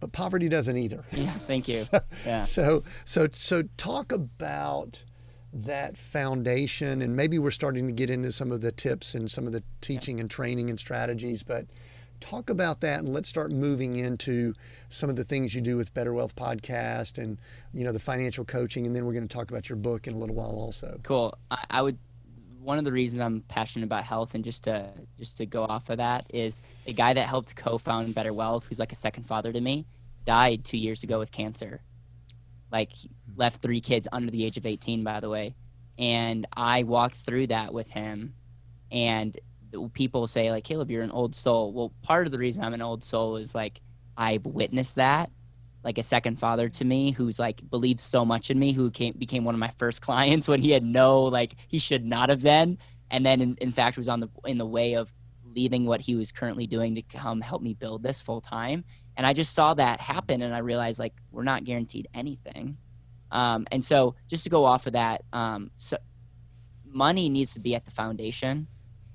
Speaker 1: but poverty doesn't either.
Speaker 2: Yeah, thank you. <laughs>
Speaker 1: so,
Speaker 2: yeah.
Speaker 1: so, so, so talk about that foundation, and maybe we're starting to get into some of the tips and some of the teaching and training and strategies, but talk about that and let's start moving into some of the things you do with Better Wealth podcast and you know the financial coaching and then we're going to talk about your book in a little while also.
Speaker 2: Cool. I, I would one of the reasons I'm passionate about health and just to just to go off of that is a guy that helped co-found Better Wealth, who's like a second father to me, died two years ago with cancer. Like hmm. left three kids under the age of 18, by the way, and I walked through that with him, and people say like Caleb, you're an old soul. Well, part of the reason I'm an old soul is like I've witnessed that, like a second father to me who's like believed so much in me, who came became one of my first <laughs> clients when he had no like he should not have been, and then in, in fact was on the in the way of leaving what he was currently doing to come help me build this full time. And I just saw that happen, and I realized like we're not guaranteed anything. Um, and so just to go off of that, um, so money needs to be at the foundation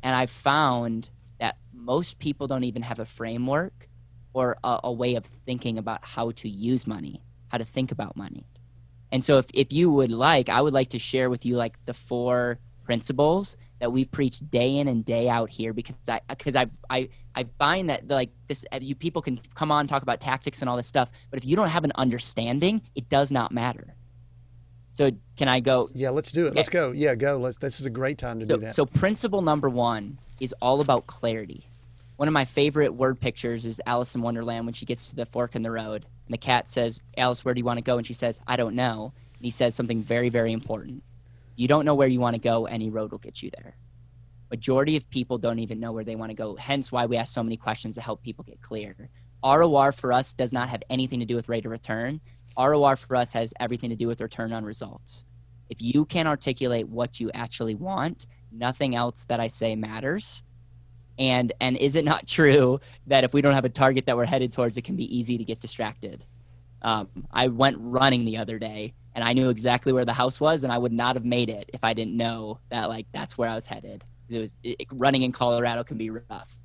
Speaker 2: and I've found that most people don't even have a framework or a, a, way of thinking about how to use money, how to think about money. And so if, if you would like, I would like to share with you like the four principles that we preach day in and day out here because I because I've I I find that like this uh, you people can come on talk about tactics and all this stuff, but if you don't have an understanding, it does not matter. So can I go?
Speaker 1: Yeah, let's do it. Let's go. Yeah, go. Let's. This is a great time to
Speaker 2: so,
Speaker 1: do that.
Speaker 2: So principle number one is all about clarity. One of my favorite word pictures is Alice in Wonderland when she gets to the fork in the road, and the cat says, "Alice, where do you want to go?" And she says, "I don't know." And he says something very, very important. You don't know where you want to go. Any road will get you there. Majority of people don't even know where they want to go. Hence, why we ask so many questions to help people get clear. ROR for us does not have anything to do with rate of return. ROR for us has everything to do with return on results. If you can articulate what you actually want, nothing else that I say matters. And and is it not true that if we don't have a target that we're headed towards, it can be easy to get distracted? Um, I went running the other day, and I knew exactly where the house was, and I would not have made it if I didn't know that like that's where I was headed. It was it, running in Colorado can be rough.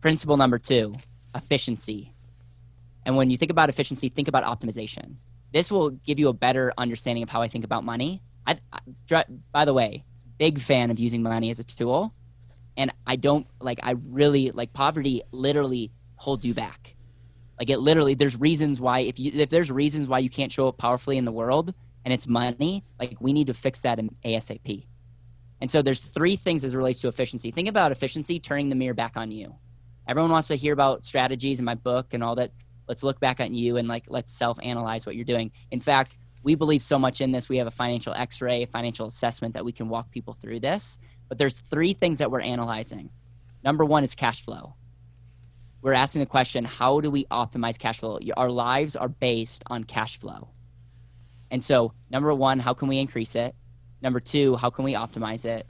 Speaker 2: Principle number two: efficiency. And when you think about efficiency, think about optimization. This will give you a better understanding of how I think about money. I, I, by the way, big fan of using money as a tool. And I don't like, I really like poverty literally holds you back. Like it literally, there's reasons why, if you, if there's reasons why you can't show up powerfully in the world and it's money, like we need to fix that in ASAP. And so there's three things as relates to efficiency. Think about efficiency turning the mirror back on you. Everyone wants to hear about strategies in my book and all that let's look back at you and like let's self-analyze what you're doing in fact we believe so much in this we have a financial x-ray financial assessment that we can walk people through this but there's three things that we're analyzing number one is cash flow we're asking the question how do we optimize cash flow? Our lives are based on cash flow. And so, number one, how can we increase it? Number two, how can we optimize it?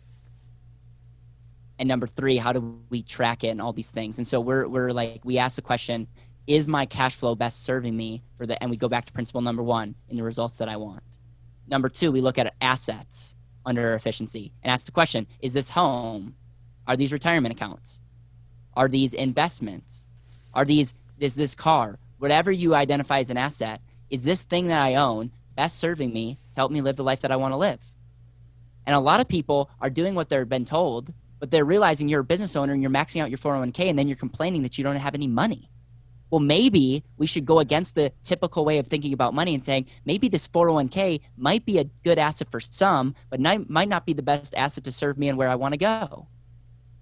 Speaker 2: And number three, how do we track it and all these things? And so we're, we're like, we ask the question, is my cash flow best serving me for the, and we go back to principle number one in the results that I want. Number two, we look at assets under efficiency and ask the question, is this home? Are these retirement accounts? Are these investments? Are these, is this car? Whatever you identify as an asset, is this thing that I own best serving me to help me live the life that I want to live? And a lot of people are doing what they've been told, but they're realizing you're a business owner and you're maxing out your 401k and then you're complaining that you don't have any money. Well, maybe we should go against the typical way of thinking about money and saying maybe this 401k might be a good asset for some, but not, might not be the best asset to serve me and where I want to go.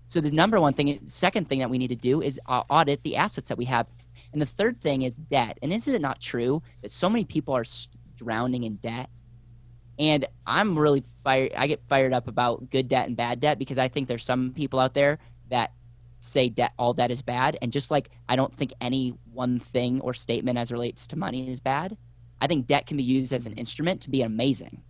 Speaker 2: So the number one thing, second thing that we need to do is audit the assets that we have. And the third thing is debt. And isn't it not true that so many people are drowning in debt? And I'm really fired. I get fired up about good debt and bad debt because I think there's some people out there that say debt all debt is bad. And just like I don't think any one thing or statement as relates to money is bad, I think debt can be used as an mm-hmm. instrument to be amazing.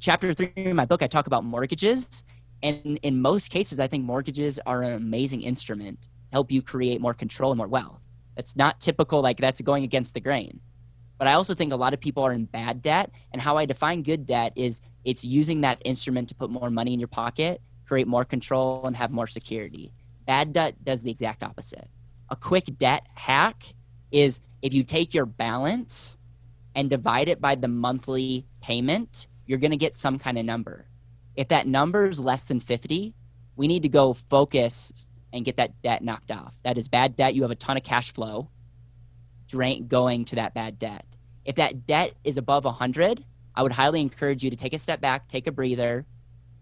Speaker 2: chapter three in my book, I talk about mortgages. And in most cases, I think mortgages are an amazing instrument to help you create more control and more wealth. That's not typical, like that's going against the grain. But I also think a lot of people are in bad debt. And how I define good debt is it's using that instrument to put more money in your pocket, create more control, and have more security. Bad debt does the exact opposite. A quick debt hack is if you take your balance and divide it by the monthly payment, you're going to get some kind of number. If that number is less than 50, we need to go focus and get that debt knocked off. That is bad debt. You have a ton of cash flow drain going to that bad debt. If that debt is above 100, I would highly encourage you to take a step back, take a breather,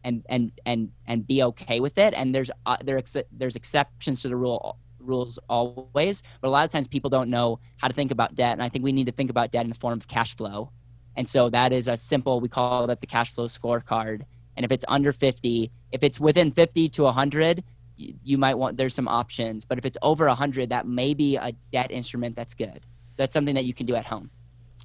Speaker 2: and and and and be okay with it. And there's uh, there there's exceptions to the rule rules always, but a lot of times people don't know how to think about debt, and I think we need to think about debt in the form of cash flow. And so that is a simple. We call it the cash flow scorecard. And if it's under 50, if it's within 50 to 100, you, you might want there's some options. But if it's over 100, that may be a debt instrument that's good. So that's something that you can do at home.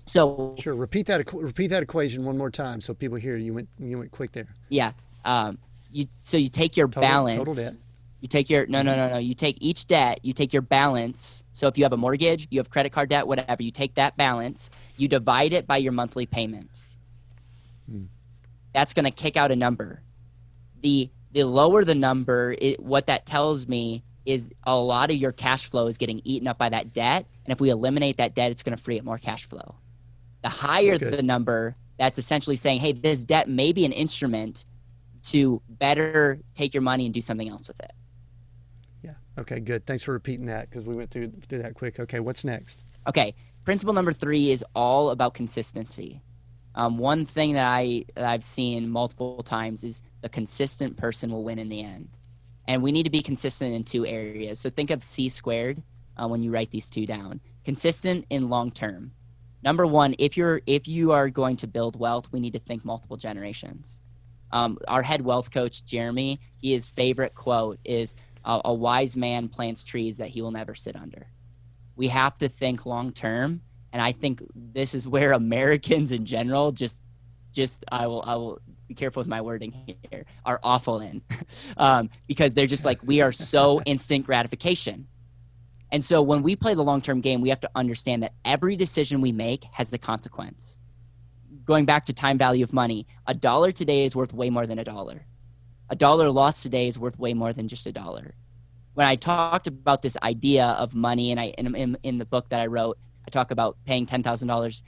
Speaker 2: So
Speaker 1: sure. Repeat that. Repeat that equation one more time so people hear you went you went quick there.
Speaker 2: Yeah. Um, you so you take your total, balance. Total debt. You take your no no no no. You take each debt. You take your balance. So if you have a mortgage, you have credit card debt, whatever. You take that balance. You divide it by your monthly payment. Hmm. That's going to kick out a number. The the lower the number, it, what that tells me is a lot of your cash flow is getting eaten up by that debt. And if we eliminate that debt, it's going to free up more cash flow. The higher the number, that's essentially saying, hey, this debt may be an instrument to better take your money and do something else with it.
Speaker 1: Yeah. Okay, good. Thanks for repeating that because we went through, through that quick. Okay, what's next?
Speaker 2: Okay. Principle number three is all about consistency. Um, one thing that I that I've seen multiple times is the consistent person will win in the end, and we need to be consistent in two areas. So think of C squared uh, when you write these two down. Consistent in long term number one, if you're if you are going to build wealth, we need to think multiple generations. Um, our head wealth coach Jeremy, his favorite quote is, "A wise man plants trees that he will never sit under." We have to think long term, and I think this is where <laughs> Americans in general just just I will I will be careful with my wording here are awful in <laughs> um, because they're just like we are so <laughs> instant gratification and so when we play the long term game, we have to understand that every decision we make has the consequence. Going back to time value of money, a dollar today is worth way more than a dollar. A dollar lost today is worth way more than just a dollar. When I talked about this idea of money, and I in, in, in the book that I wrote, I talk about paying ten thousand um, dollars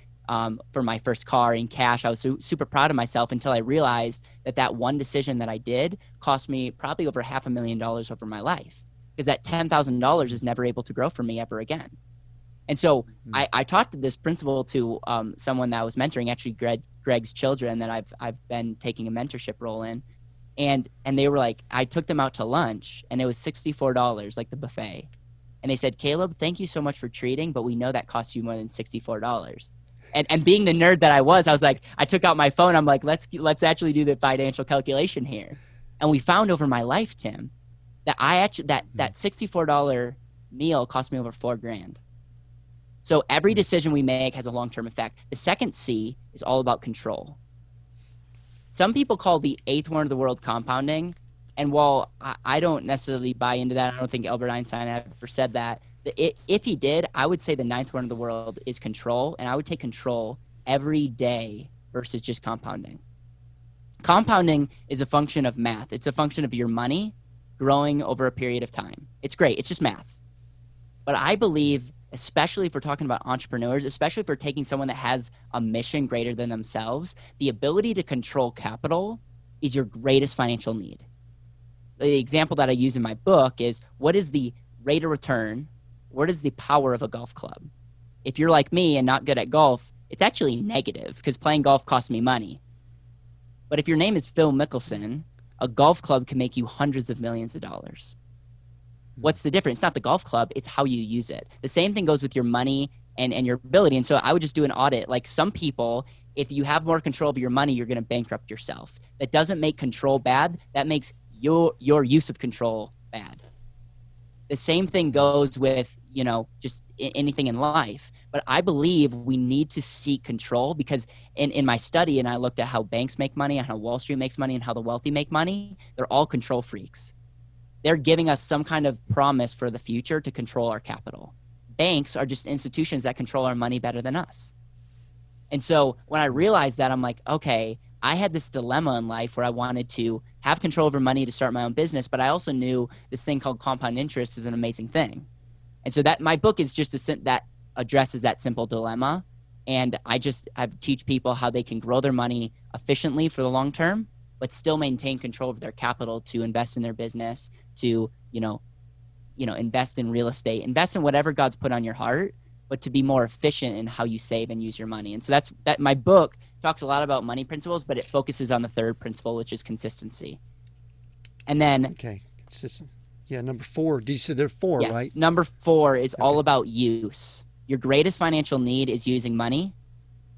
Speaker 2: for my first car in cash. I was su- super proud of myself until I realized that that one decision that I did cost me probably over half a million dollars over my life because that $10,000 is never able to grow for me ever again. And so mm-hmm. I, I talked this principle to um, someone that I was mentoring, actually Greg, Greg's children that I've, I've been taking a mentorship role in. And, and they were like, I took them out to lunch and it was $64, like the buffet. And they said, Caleb, thank you so much for treating, but we know that costs you more than $64. And, and being the nerd that I was, I was like, I took out my phone. I'm like, let's, let's actually do the financial calculation here. And we found over my life, Tim, that I actually that hmm. that sixty four dollar meal cost me over four grand. So every decision we make has a long term effect. The second C is all about control. Some people call the eighth wonder of the world compounding. And while I don't necessarily buy into that, I don't think Albert Einstein ever said that. If he did, I would say the ninth wonder of the world is control. And I would take control every day versus just compounding. Compounding is a function of math, it's a function of your money growing over a period of time. It's great, it's just math. But I believe especially if we're talking about entrepreneurs, especially if we're taking someone that has a mission greater than themselves, the ability to control capital is your greatest financial need. The example that I use in my book is what is the rate of return? What is the power of a golf club? If you're like me and not good at golf, it's actually negative because playing golf costs me money. But if your name is Phil Mickelson, a golf club can make you hundreds of millions of dollars. Hmm. What's the difference? It's not the golf club, it's how you use it. The same thing goes with your money and, and your ability. And so I would just do an audit. Like some people, if you have more control of your money, you're going to bankrupt yourself. That doesn't make control bad. That makes your your use of control bad. The same thing goes with you know just anything in life. But I believe we need to seek control because in in my study, and I looked at how banks make money and how Wall Street makes money and how the wealthy make money. They're all control freaks they're giving us some kind of promise for the future to control our capital. Banks are just institutions that control our money better than us. And so when I realized that, I'm like, okay, I had this dilemma in life where I wanted to have control over money to start my own business, but I also knew this thing called compound interest is an amazing thing. And so that my book is just a that addresses that simple dilemma. And I just I teach people how they can grow their money efficiently for the long term but still maintain control of their capital to invest in their business, to, you know, you know, invest in real estate, invest in whatever God's put on your heart, but to be more efficient in how you save and use your money. And so that's that my book talks a lot about money principles, but it focuses on the third principle, which is consistency. And then
Speaker 1: Okay. Consistent. Yeah, number four. Do you say there are four,
Speaker 2: yes,
Speaker 1: right?
Speaker 2: Number four is okay. all about use. Your greatest financial need is using money.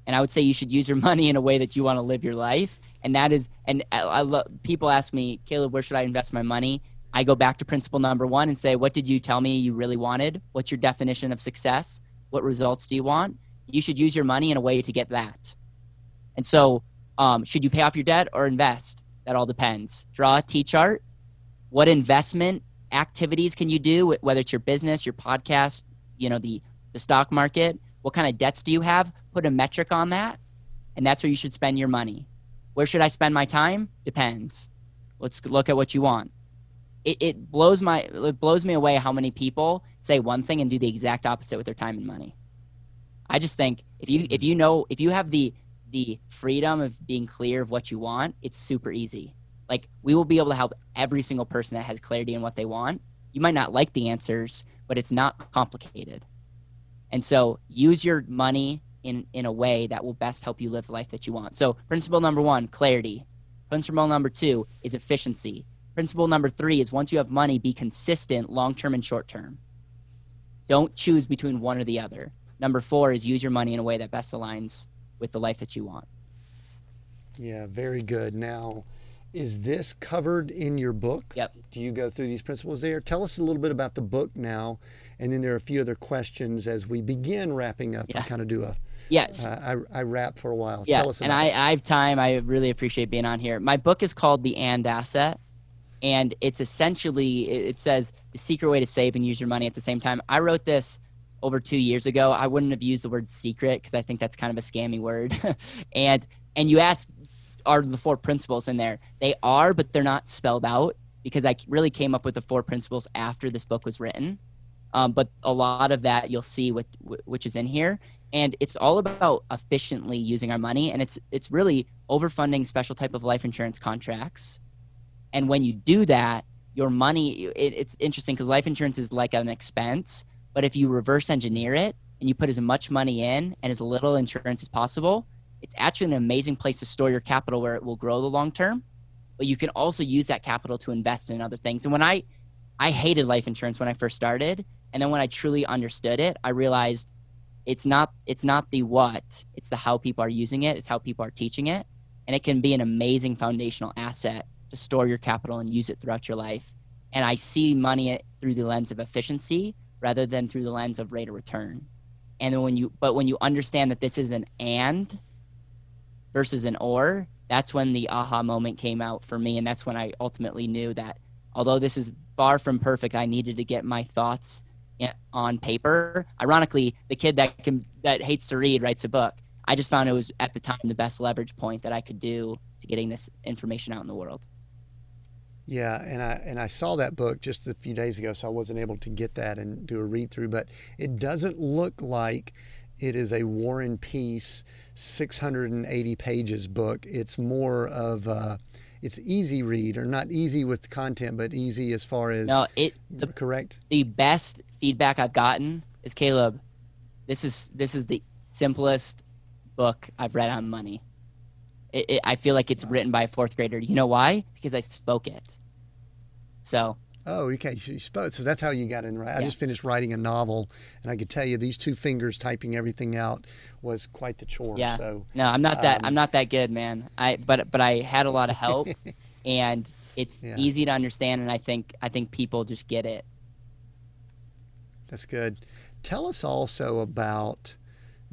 Speaker 2: And I would say you should use your <laughs> money in a way that you want to live your life and that is and I, I love people ask me caleb where should i invest my money i go back to principle number one and say what did you tell me you really wanted what's your definition of success what results do you want you should use your money in a way to get that and so um, should you pay off your debt or invest that all depends draw a t chart what investment activities can you do whether it's your business your podcast you know the the stock market what kind of debts do you have put a metric on that and that's where you should spend your money where should I spend my time? Depends. Let's look at what you want. It, it blows my it blows me away how many people say one thing and do the exact opposite with their time and money. I just think if you if you know if you have the the freedom of being clear of what you want, it's super easy. Like we will be able to help every single person that has clarity in what they want. You might not like the answers, but it's not complicated. And so use your money in, in a way that will best help you live the life that you want. So, principle number one, clarity. Principle number two is efficiency. Principle number three is once you have money, be consistent long term and short term. Don't choose between one or the other. Number four is use your money in a way that best aligns with the life that you want.
Speaker 1: Yeah, very good. Now, is this covered in your book?
Speaker 2: Yep.
Speaker 1: Do you go through these principles there? Tell us a little bit about the book now, and then there are a few other questions as we begin wrapping up yeah. and kind of do a
Speaker 2: Yes.
Speaker 1: Uh, I, I rap for a while.
Speaker 2: Yeah. Tell us and I, I have time. I really appreciate being on here. My book is called The And Asset. And it's essentially, it says the secret way to save and use your money at the same time. I wrote this over two years ago. I wouldn't have used the word secret because I think that's kind of a scammy word. <laughs> and and you ask, are the four principles in there? They are, but they're not spelled out because I really came up with the four principles after this book was written. Um, but a lot of that you'll see with, which is in here and it's all about efficiently using our money and it's it's really overfunding special type of life insurance contracts and when you do that your money it, it's interesting because life insurance is like an expense but if you reverse engineer it and you put as much money in and as little insurance as possible it's actually an amazing place to store your capital where it will grow the long term but you can also use that capital to invest in other things. And when i i hated life insurance when i first started and then when i truly understood it i realized it's not it's not the what it's the how people are using it it's how people are teaching it. And it can be an amazing foundational asset to store your capital and use it throughout your life. And i see money through the lens of efficiency rather than through the lens of rate of return. And then when you but when you understand that this is an and versus an or, that's when the aha moment came out for me and that's when I ultimately knew that although this is far from perfect, I needed to get my thoughts on paper. Ironically, the kid that can that hates to read writes a book. I just found it was at the time the best leverage point that I could do to getting this information out in the world.
Speaker 1: Yeah, and I and I saw that book just a few days ago, so I wasn't able to get that and do a read through. But it doesn't look like it is a War and Peace 680 pages book. It's more of a, it's easy read or not easy with content, but easy as far as
Speaker 2: no, it the,
Speaker 1: correct.
Speaker 2: The best feedback I've gotten is Caleb. This is this is the simplest book I've read on money. It, it, I feel like it's written by a fourth grader. You know why? Because I spoke it. So.
Speaker 1: Oh, okay. You spoke. So that's how you got in. Right. I just finished writing a novel, and I could tell you these two fingers typing everything out was quite the chore.
Speaker 2: Yeah.
Speaker 1: So.
Speaker 2: No, I'm not that. Um, I'm not that good, man. I but but I had a lot of help, <laughs> and it's yeah. easy to understand, and I think I think people just get it.
Speaker 1: That's good. Tell us also about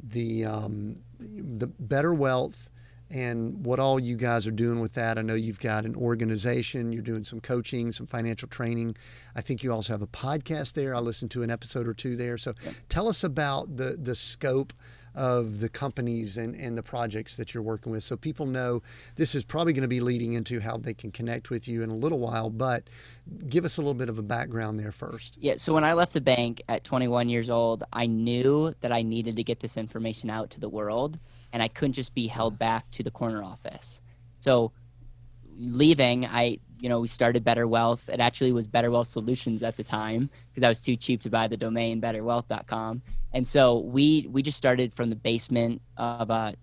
Speaker 1: the um, the Better Wealth and what all you guys are doing with that. I know you've got an organization, you're doing some coaching, some financial training. I think you also have a podcast there. I listened to an episode or two there. So tell us about the the scope of the companies and, and the projects that you're working with so people know this is probably going to be leading into how they can connect with you in a little while but give us a little bit of a background there first
Speaker 2: yeah so when i left the bank at 21 years old i knew that i needed to get this information out to the world and I couldn't just be held back to the corner office. So leaving, I you know we started Better Wealth. It actually was Better Wealth Solutions at the time because I was too cheap to buy the domain BetterWealth.com. And so we we just started from the basement of a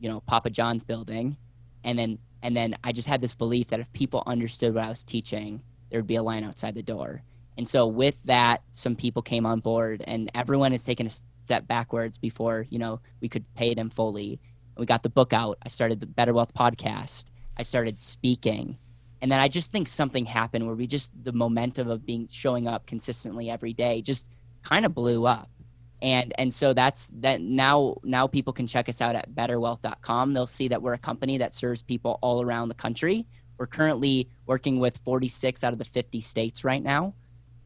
Speaker 2: you know Papa John's building, and then and then I just had this belief that if people understood what I was teaching, there would be a line outside the door. And so with that, some people came on board, and everyone has taken a step backwards before you know we could pay them fully. We got the book out. I started the Better Wealth podcast. I started speaking, and then I just think something happened where we just the momentum of being showing up consistently every day just kind of blew up. And and so that's that now now people can check us out at betterwealth.com. They'll see that we're a company that serves people all around the country. We're currently working with 46 out of the 50 states right now.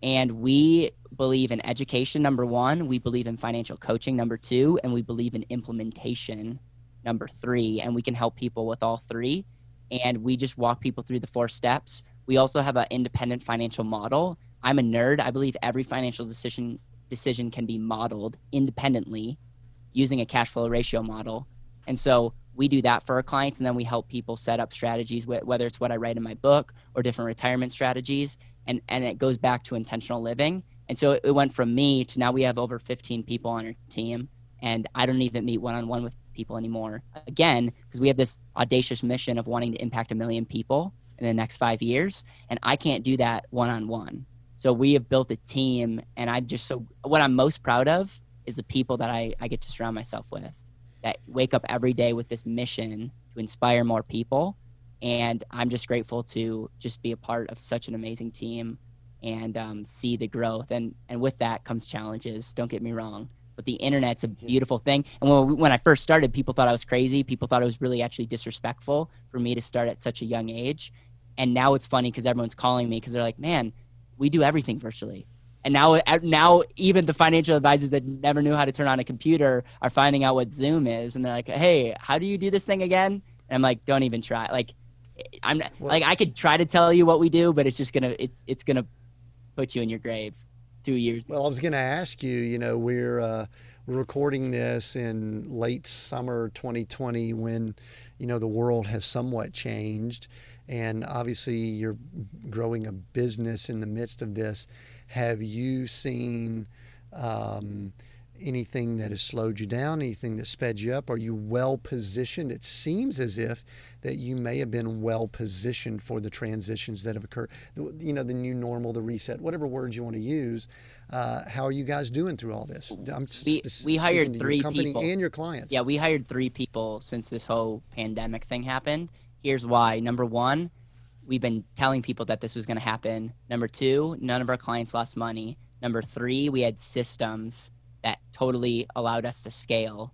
Speaker 2: And we believe in education, number one. We believe in financial coaching, number two. And we believe in implementation, number three. And we can help people with all three. And we just walk people through the four steps. We also have an independent financial model. I'm a nerd. I believe every financial decision decision can be modeled independently using a cash flow ratio model. And so we do that for our clients and then we help people set up strategies whether it's what I write in my book or different retirement strategies and and it goes back to intentional living. And so it went from me to now we have over 15 people on our team, and I don't even meet one on one with people anymore. Again, because we have this audacious mission of wanting to impact a million people in the next five years, and I can't do that one on one. So we have built a team, and I'm just so what I'm most proud of is the people that I, I get to surround myself with that wake up every day with this mission to inspire more people and I'm just grateful to just be a part of such an amazing team and um, see the growth. And and with that comes challenges. Don't get me wrong, but the internet's a beautiful thing. And when when I first started, people thought I was crazy. People thought it was really actually disrespectful for me to start at such a young age. And now it's funny because everyone's calling me because they're like, "Man, we do everything virtually." And now, now even the financial advisors that never knew how to turn on a computer are finding out what Zoom is, and they're like, "Hey, how do you do this thing again?" And I'm like, "Don't even try." Like, I'm like I could try to tell you what we do, but it's just gonna it's it's gonna put you in your grave two years.
Speaker 1: Well, I was gonna ask you. You know, we're uh, we're recording this in late summer 2020 when you know the world has somewhat changed, and obviously you're growing a business in the midst of this. Have you seen? Um, anything that has slowed you down, anything that sped you up? Are you well positioned? It seems as if that you may have been well positioned for the transitions that have occurred. You know, the new normal, the reset, whatever words you want to use. Uh, how are you guys doing through all this?
Speaker 2: I'm we we hired three people
Speaker 1: and your clients.
Speaker 2: Yeah, we hired three people since this whole pandemic thing happened. Here's why. Number one, we've been telling people that this was going to happen. Number two, none of our clients lost money. Number three, we had systems that totally allowed us to scale.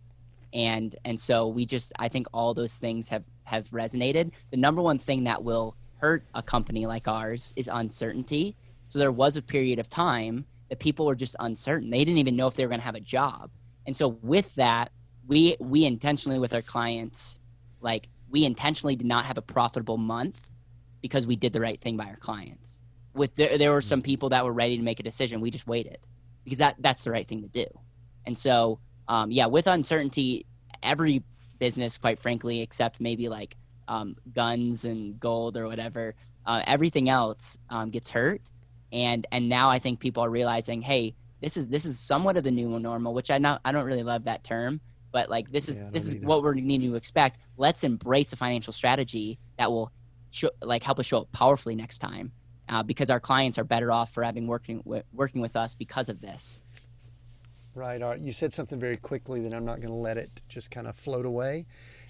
Speaker 2: And and so we just I think all those things have have resonated. The number one thing that will hurt a company like ours is uncertainty. So there was a period of time that people were just uncertain. They didn't even know if they were going to have a job. And so with that, we we intentionally with our clients like we intentionally did not have a profitable month because we did the right thing by our clients. With there, there were some mm-hmm. people that were ready to make a decision. We just waited because that that's the right thing to do. And so, um, yeah, with uncertainty, every business, quite frankly, except maybe like um, guns and gold or whatever, uh, everything else um, gets hurt. And and now I think people are realizing, hey, this is this is somewhat of the new normal, which I not I don't really love that term, but like this is yeah, this is either. what we're needing to expect. Let's embrace a financial strategy that will show, like help us show up powerfully next time, uh, because our clients are better off for having working with, working with us because of this.
Speaker 1: Right. Art. You said something very quickly that I'm not going to let it just kind of float away,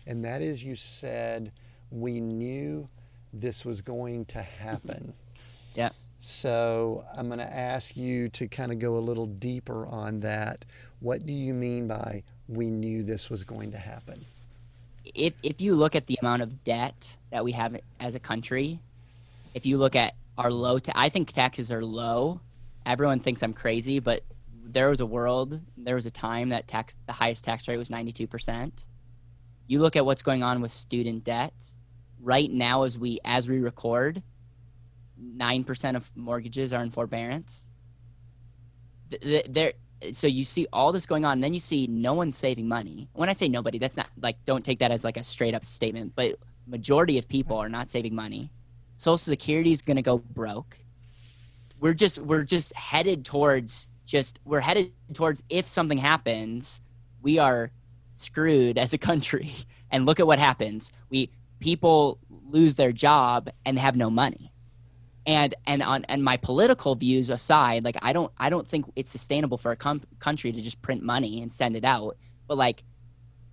Speaker 1: and that is you said we knew this was going to happen. <laughs>
Speaker 2: yeah.
Speaker 1: So I'm going to ask you to kind of go a little deeper on that. What do you mean by we knew this was going to happen?
Speaker 2: If, if you look at the amount of debt that we have as a country, if you look at our low, ta- I think taxes are low. Everyone thinks I'm crazy, but there was a world, there was a time that tax, the highest tax rate was 92%. You look at what's going on with student debt. Right now, as we as we record, nine percent of mortgages are in forbearance. There, so you see all this going on, and then you see no one saving money. When I say nobody, that's not like don't take that as like a straight up statement, but majority of people are not saving money. Social Security is going to go broke. We're just we're just headed towards just we're headed towards if something happens, we are screwed as a country. <laughs> And look at what happens. We people lose their job and have no money and and on and my political views aside like i don't i don't think it's sustainable for a com- country to just print money and send it out but like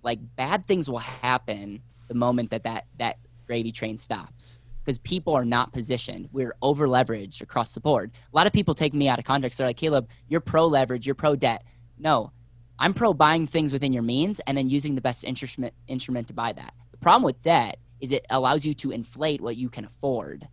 Speaker 2: like bad things will happen the moment that that that gravy train stops because people are not positioned. We're over leveraged across the board. A lot of people take me out of context. They're like caleb you're pro leverage you're pro debt no i'm pro buying things within your means and then using the best instrument instrument to buy that. The problem with debt is it allows you to inflate what you can afford.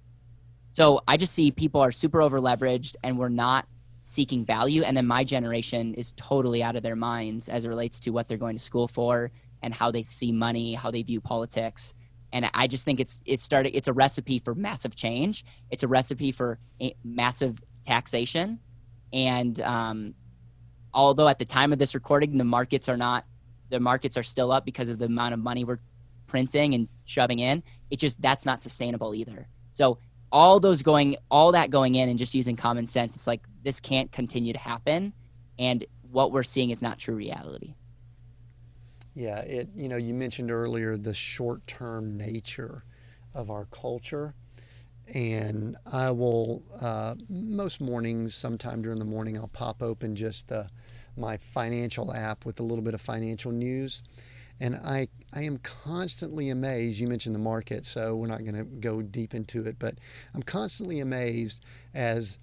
Speaker 2: So I just see people are super over leveraged and we're not seeking value. And then my generation is totally out of their minds as it relates to what they're going to school for and how they see money, how they view politics. And I just think it's it's started. It's a recipe for massive change. It's a recipe for massive taxation. And um, although at the time of this recording, the markets are not, the markets are still up because of the amount of money we're printing and shoving in. It just that's not sustainable either. So all those going all that going in and just using common sense it's like this can't continue to happen and what we're seeing is not true reality
Speaker 1: yeah it you know you mentioned earlier the short-term nature of our culture and i will uh, most mornings sometime during the morning i'll pop open just the, my financial app with a little bit of financial news and I, I am constantly amazed. You mentioned the market, so we're not going to go deep into it, but I'm constantly amazed as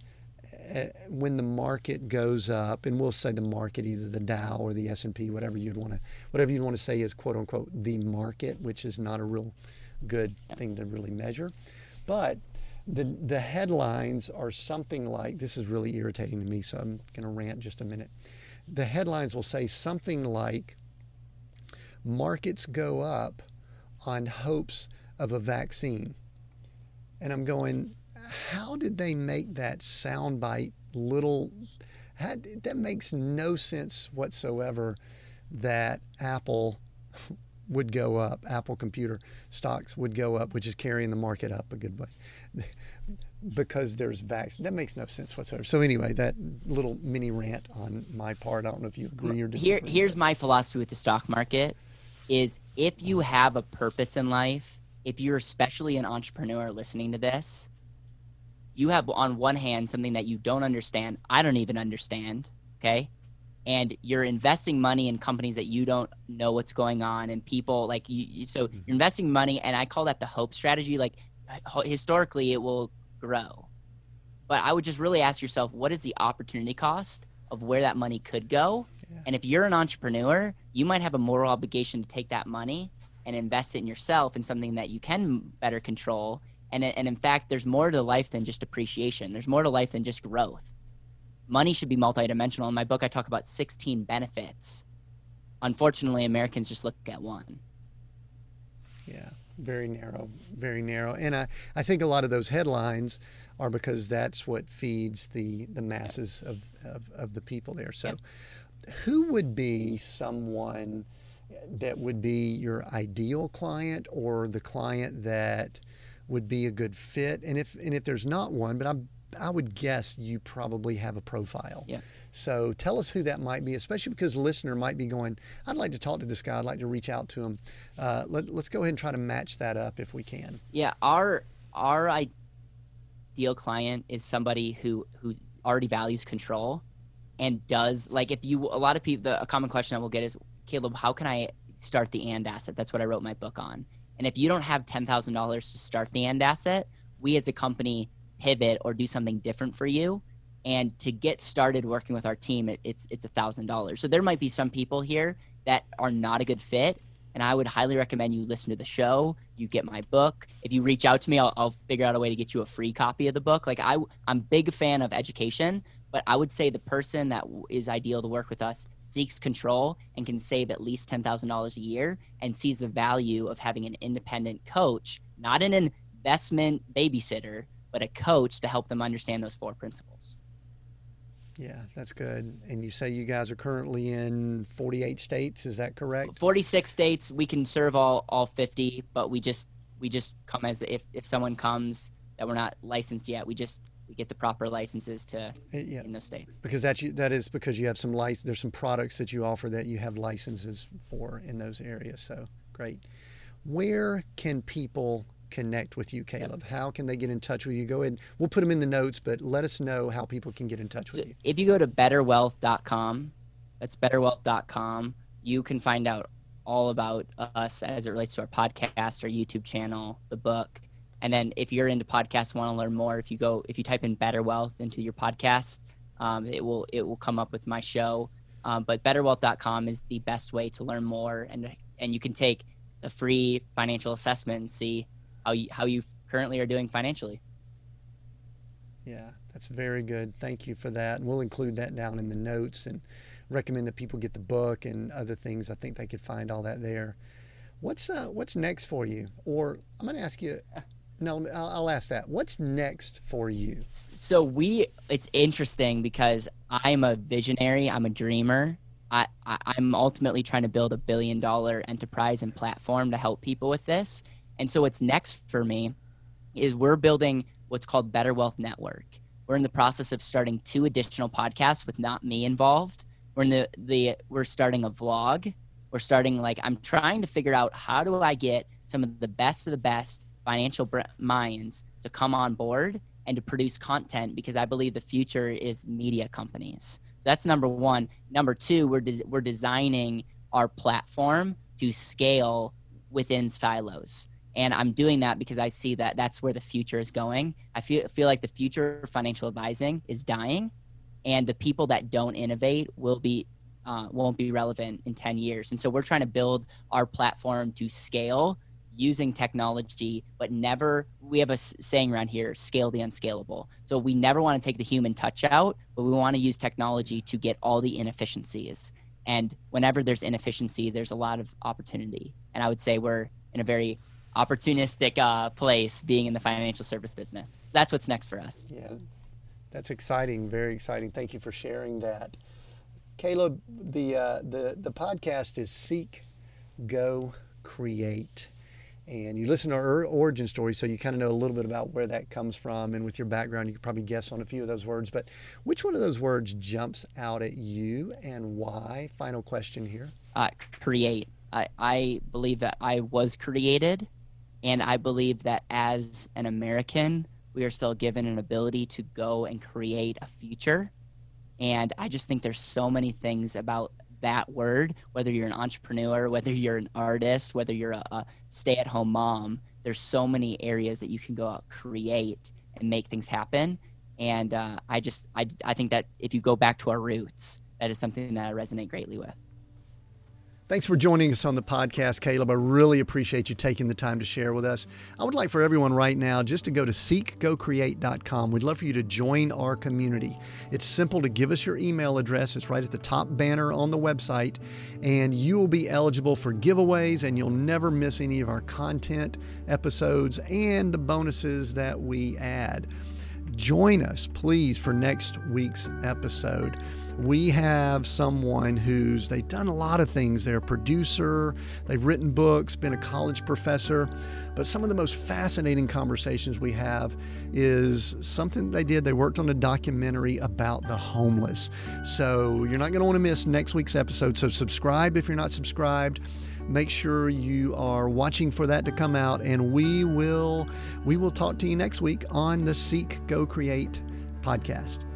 Speaker 1: Uh, when the market goes up, and we'll say the market, either the Dow or the S&P, whatever you'd want to, whatever you'd want to say is quote unquote the market, which is not a real good thing to really measure, but the the headlines are something like this is really irritating to me, so I'm going to rant just a minute. The headlines will say something like markets go up on hopes of a vaccine. And I'm going, how did they make that soundbite little? How, that makes no sense whatsoever that Apple <laughs> would go up, Apple computer stocks would go up, which is carrying the market up a good way. <laughs> because there's vaccine. That makes no sense whatsoever. So anyway, that little mini rant on my part. I don't know if you agree or disagree.
Speaker 2: Here, here's my philosophy with the stock market is if you have a purpose in life, if you're especially an entrepreneur listening to this, you have on one hand something that you don't understand. I don't even understand. Okay. And you're investing money in companies that you don't know what's going on and people like you. So mm-hmm. you're investing money, and I call that the hope strategy. Like historically, it will grow. But I would just really ask yourself, what is the opportunity cost of where that money could go? Yeah. And if you're an entrepreneur, you might have a moral obligation to take that money and invest it in yourself in something that you can better control. And, and in fact, there's more to life than just appreciation. There's more to life than just growth. Money should be multidimensional. In my book, I talk about 16 benefits. Unfortunately, Americans just look at one.
Speaker 1: Yeah, very narrow, very narrow. And I, I think a lot of those headlines are because that's what feeds the, the masses of, of, of the people there. So, yep. who would be someone that would be your ideal client or the client that would be a good fit? And if and if there's not one, but I I would guess you probably have a profile.
Speaker 2: Yeah.
Speaker 1: So tell us who that might be, especially because listener might be going, I'd like to talk to this guy. I'd like to reach out to him. Uh, let, us go ahead and try to match that up if we can.
Speaker 2: Yeah, our our ideal client is somebody who who already values control and does like if you a lot of people the a common question I will get is Caleb, how can I start the AND Asset? That's what I wrote my book on. And if you don't have ten thousand dollars to start the AND Asset, we as a company pivot or do something different for you. And to get started working with our team, it, it's it's a thousand dollars. So there might be some people here that are not a good fit, and I would highly recommend you listen to the show. You get my book. If you reach out to me, I'll, I'll figure out a way to get you a free copy of the book. Like I, I'm big fan of education, but I would say the person that is ideal to work with us seeks control and can save at least $10,000 a year and sees the value of having an independent coach, not an investment babysitter, but a coach to help them understand those four principles.
Speaker 1: Yeah, that's good. And you say you guys are currently in 48 states, is that correct?
Speaker 2: 46 states. We can serve all all 50, but we just we just come as if if someone comes that we're not licensed yet, we just we get the proper licenses to uh, yeah. in the states.
Speaker 1: Because that you, that is because you have some license. There's some products that you offer that you have licenses for in those areas. So great. Where can people connect with you, Caleb? Yep. How can they get in touch with you? Go ahead. We'll put them in the notes, but let us know how people can get in touch with you.
Speaker 2: If you go to betterwealth.com, that's betterwealth.com, you can find out all about us as it relates to our podcast, our YouTube channel, the book and then if you're into podcasts, want to learn more, if you go, if you type in Better Wealth into your podcast, um, it will it will come up with my show. Um, but betterwealth.com is the best way to learn more, and and you can take a free financial assessment and see how you how you currently are doing financially.
Speaker 1: Yeah, that's very good. Thank you for that, and we'll include that down in the notes and recommend that people get the book and other things. I think they could find all that there. What's uh, what's next for you? Or I'm going to ask you no, I'll ask that. What's next for you?
Speaker 2: So we, it's interesting because I'm a visionary. I'm a dreamer. I, I I'm ultimately trying to build a billion dollar enterprise and platform to help people with this. And so what's next for me is we're building what's called Better Wealth Network. We're in the process of starting two additional podcasts with not me involved. We're in the, the we're starting a vlog. We're starting like I'm trying to figure out how do I get some of the best of the best financial minds to come on board and to produce content because I believe the future is media companies. So that's number one. Number two, we're de- we're designing our platform to scale within silos. And I'm doing that because I see that that's where the future is going. I feel feel like the future of financial advising is dying, and the people that don't innovate will be uh, won't be relevant in 10 years. And so we're trying to build our platform to scale using technology, but never, we have a saying around here scale the unscalable. So we never want to take the human touch out, but we want to use technology to get all the inefficiencies. And whenever there's inefficiency, there's a lot of opportunity. And I would say we're in a very opportunistic uh, place being in the financial service business. So that's what's next for us.
Speaker 1: Yeah, that's exciting. Very exciting. Thank you for sharing that. Caleb, the, uh, the, the podcast is Seek, Go, Create and you listen to our origin story so you kind of know a little bit about where that comes from and with your background you can probably guess on a few of those words but which one of those words jumps out at you and why? Final question here.
Speaker 2: Uh, create. I, I believe that i was created and i believe that as an american we are still given an ability to go and create a future and i just think there's so many things about that word, whether you're an entrepreneur, whether you're an artist, whether you're a, a stay at home mom, there's so many areas that you can go out, create, and make things happen. And uh, I just I, I think that if you go back to our roots, that is something that I resonate greatly with.
Speaker 1: Thanks for joining us on the podcast, Caleb. I really appreciate you taking the time to share with us. I would like for everyone right now just to go to seekgocreate.com. We'd love for you to join our community. It's simple to give us your email address, it's right at the top banner on the website, and you will be eligible for giveaways and you'll never miss any of our content, episodes, and the bonuses that we add. Join us, please, for next week's episode we have someone who's they've done a lot of things. They're a producer. They've written books been a college professor. But some of the most fascinating conversations we have is something they did. They worked on a documentary about the homeless. So you're not going to want to miss next week's episode. So subscribe if you're not subscribed. Make sure you are watching for that to come out and we will we will talk to you next week on the seek go create podcast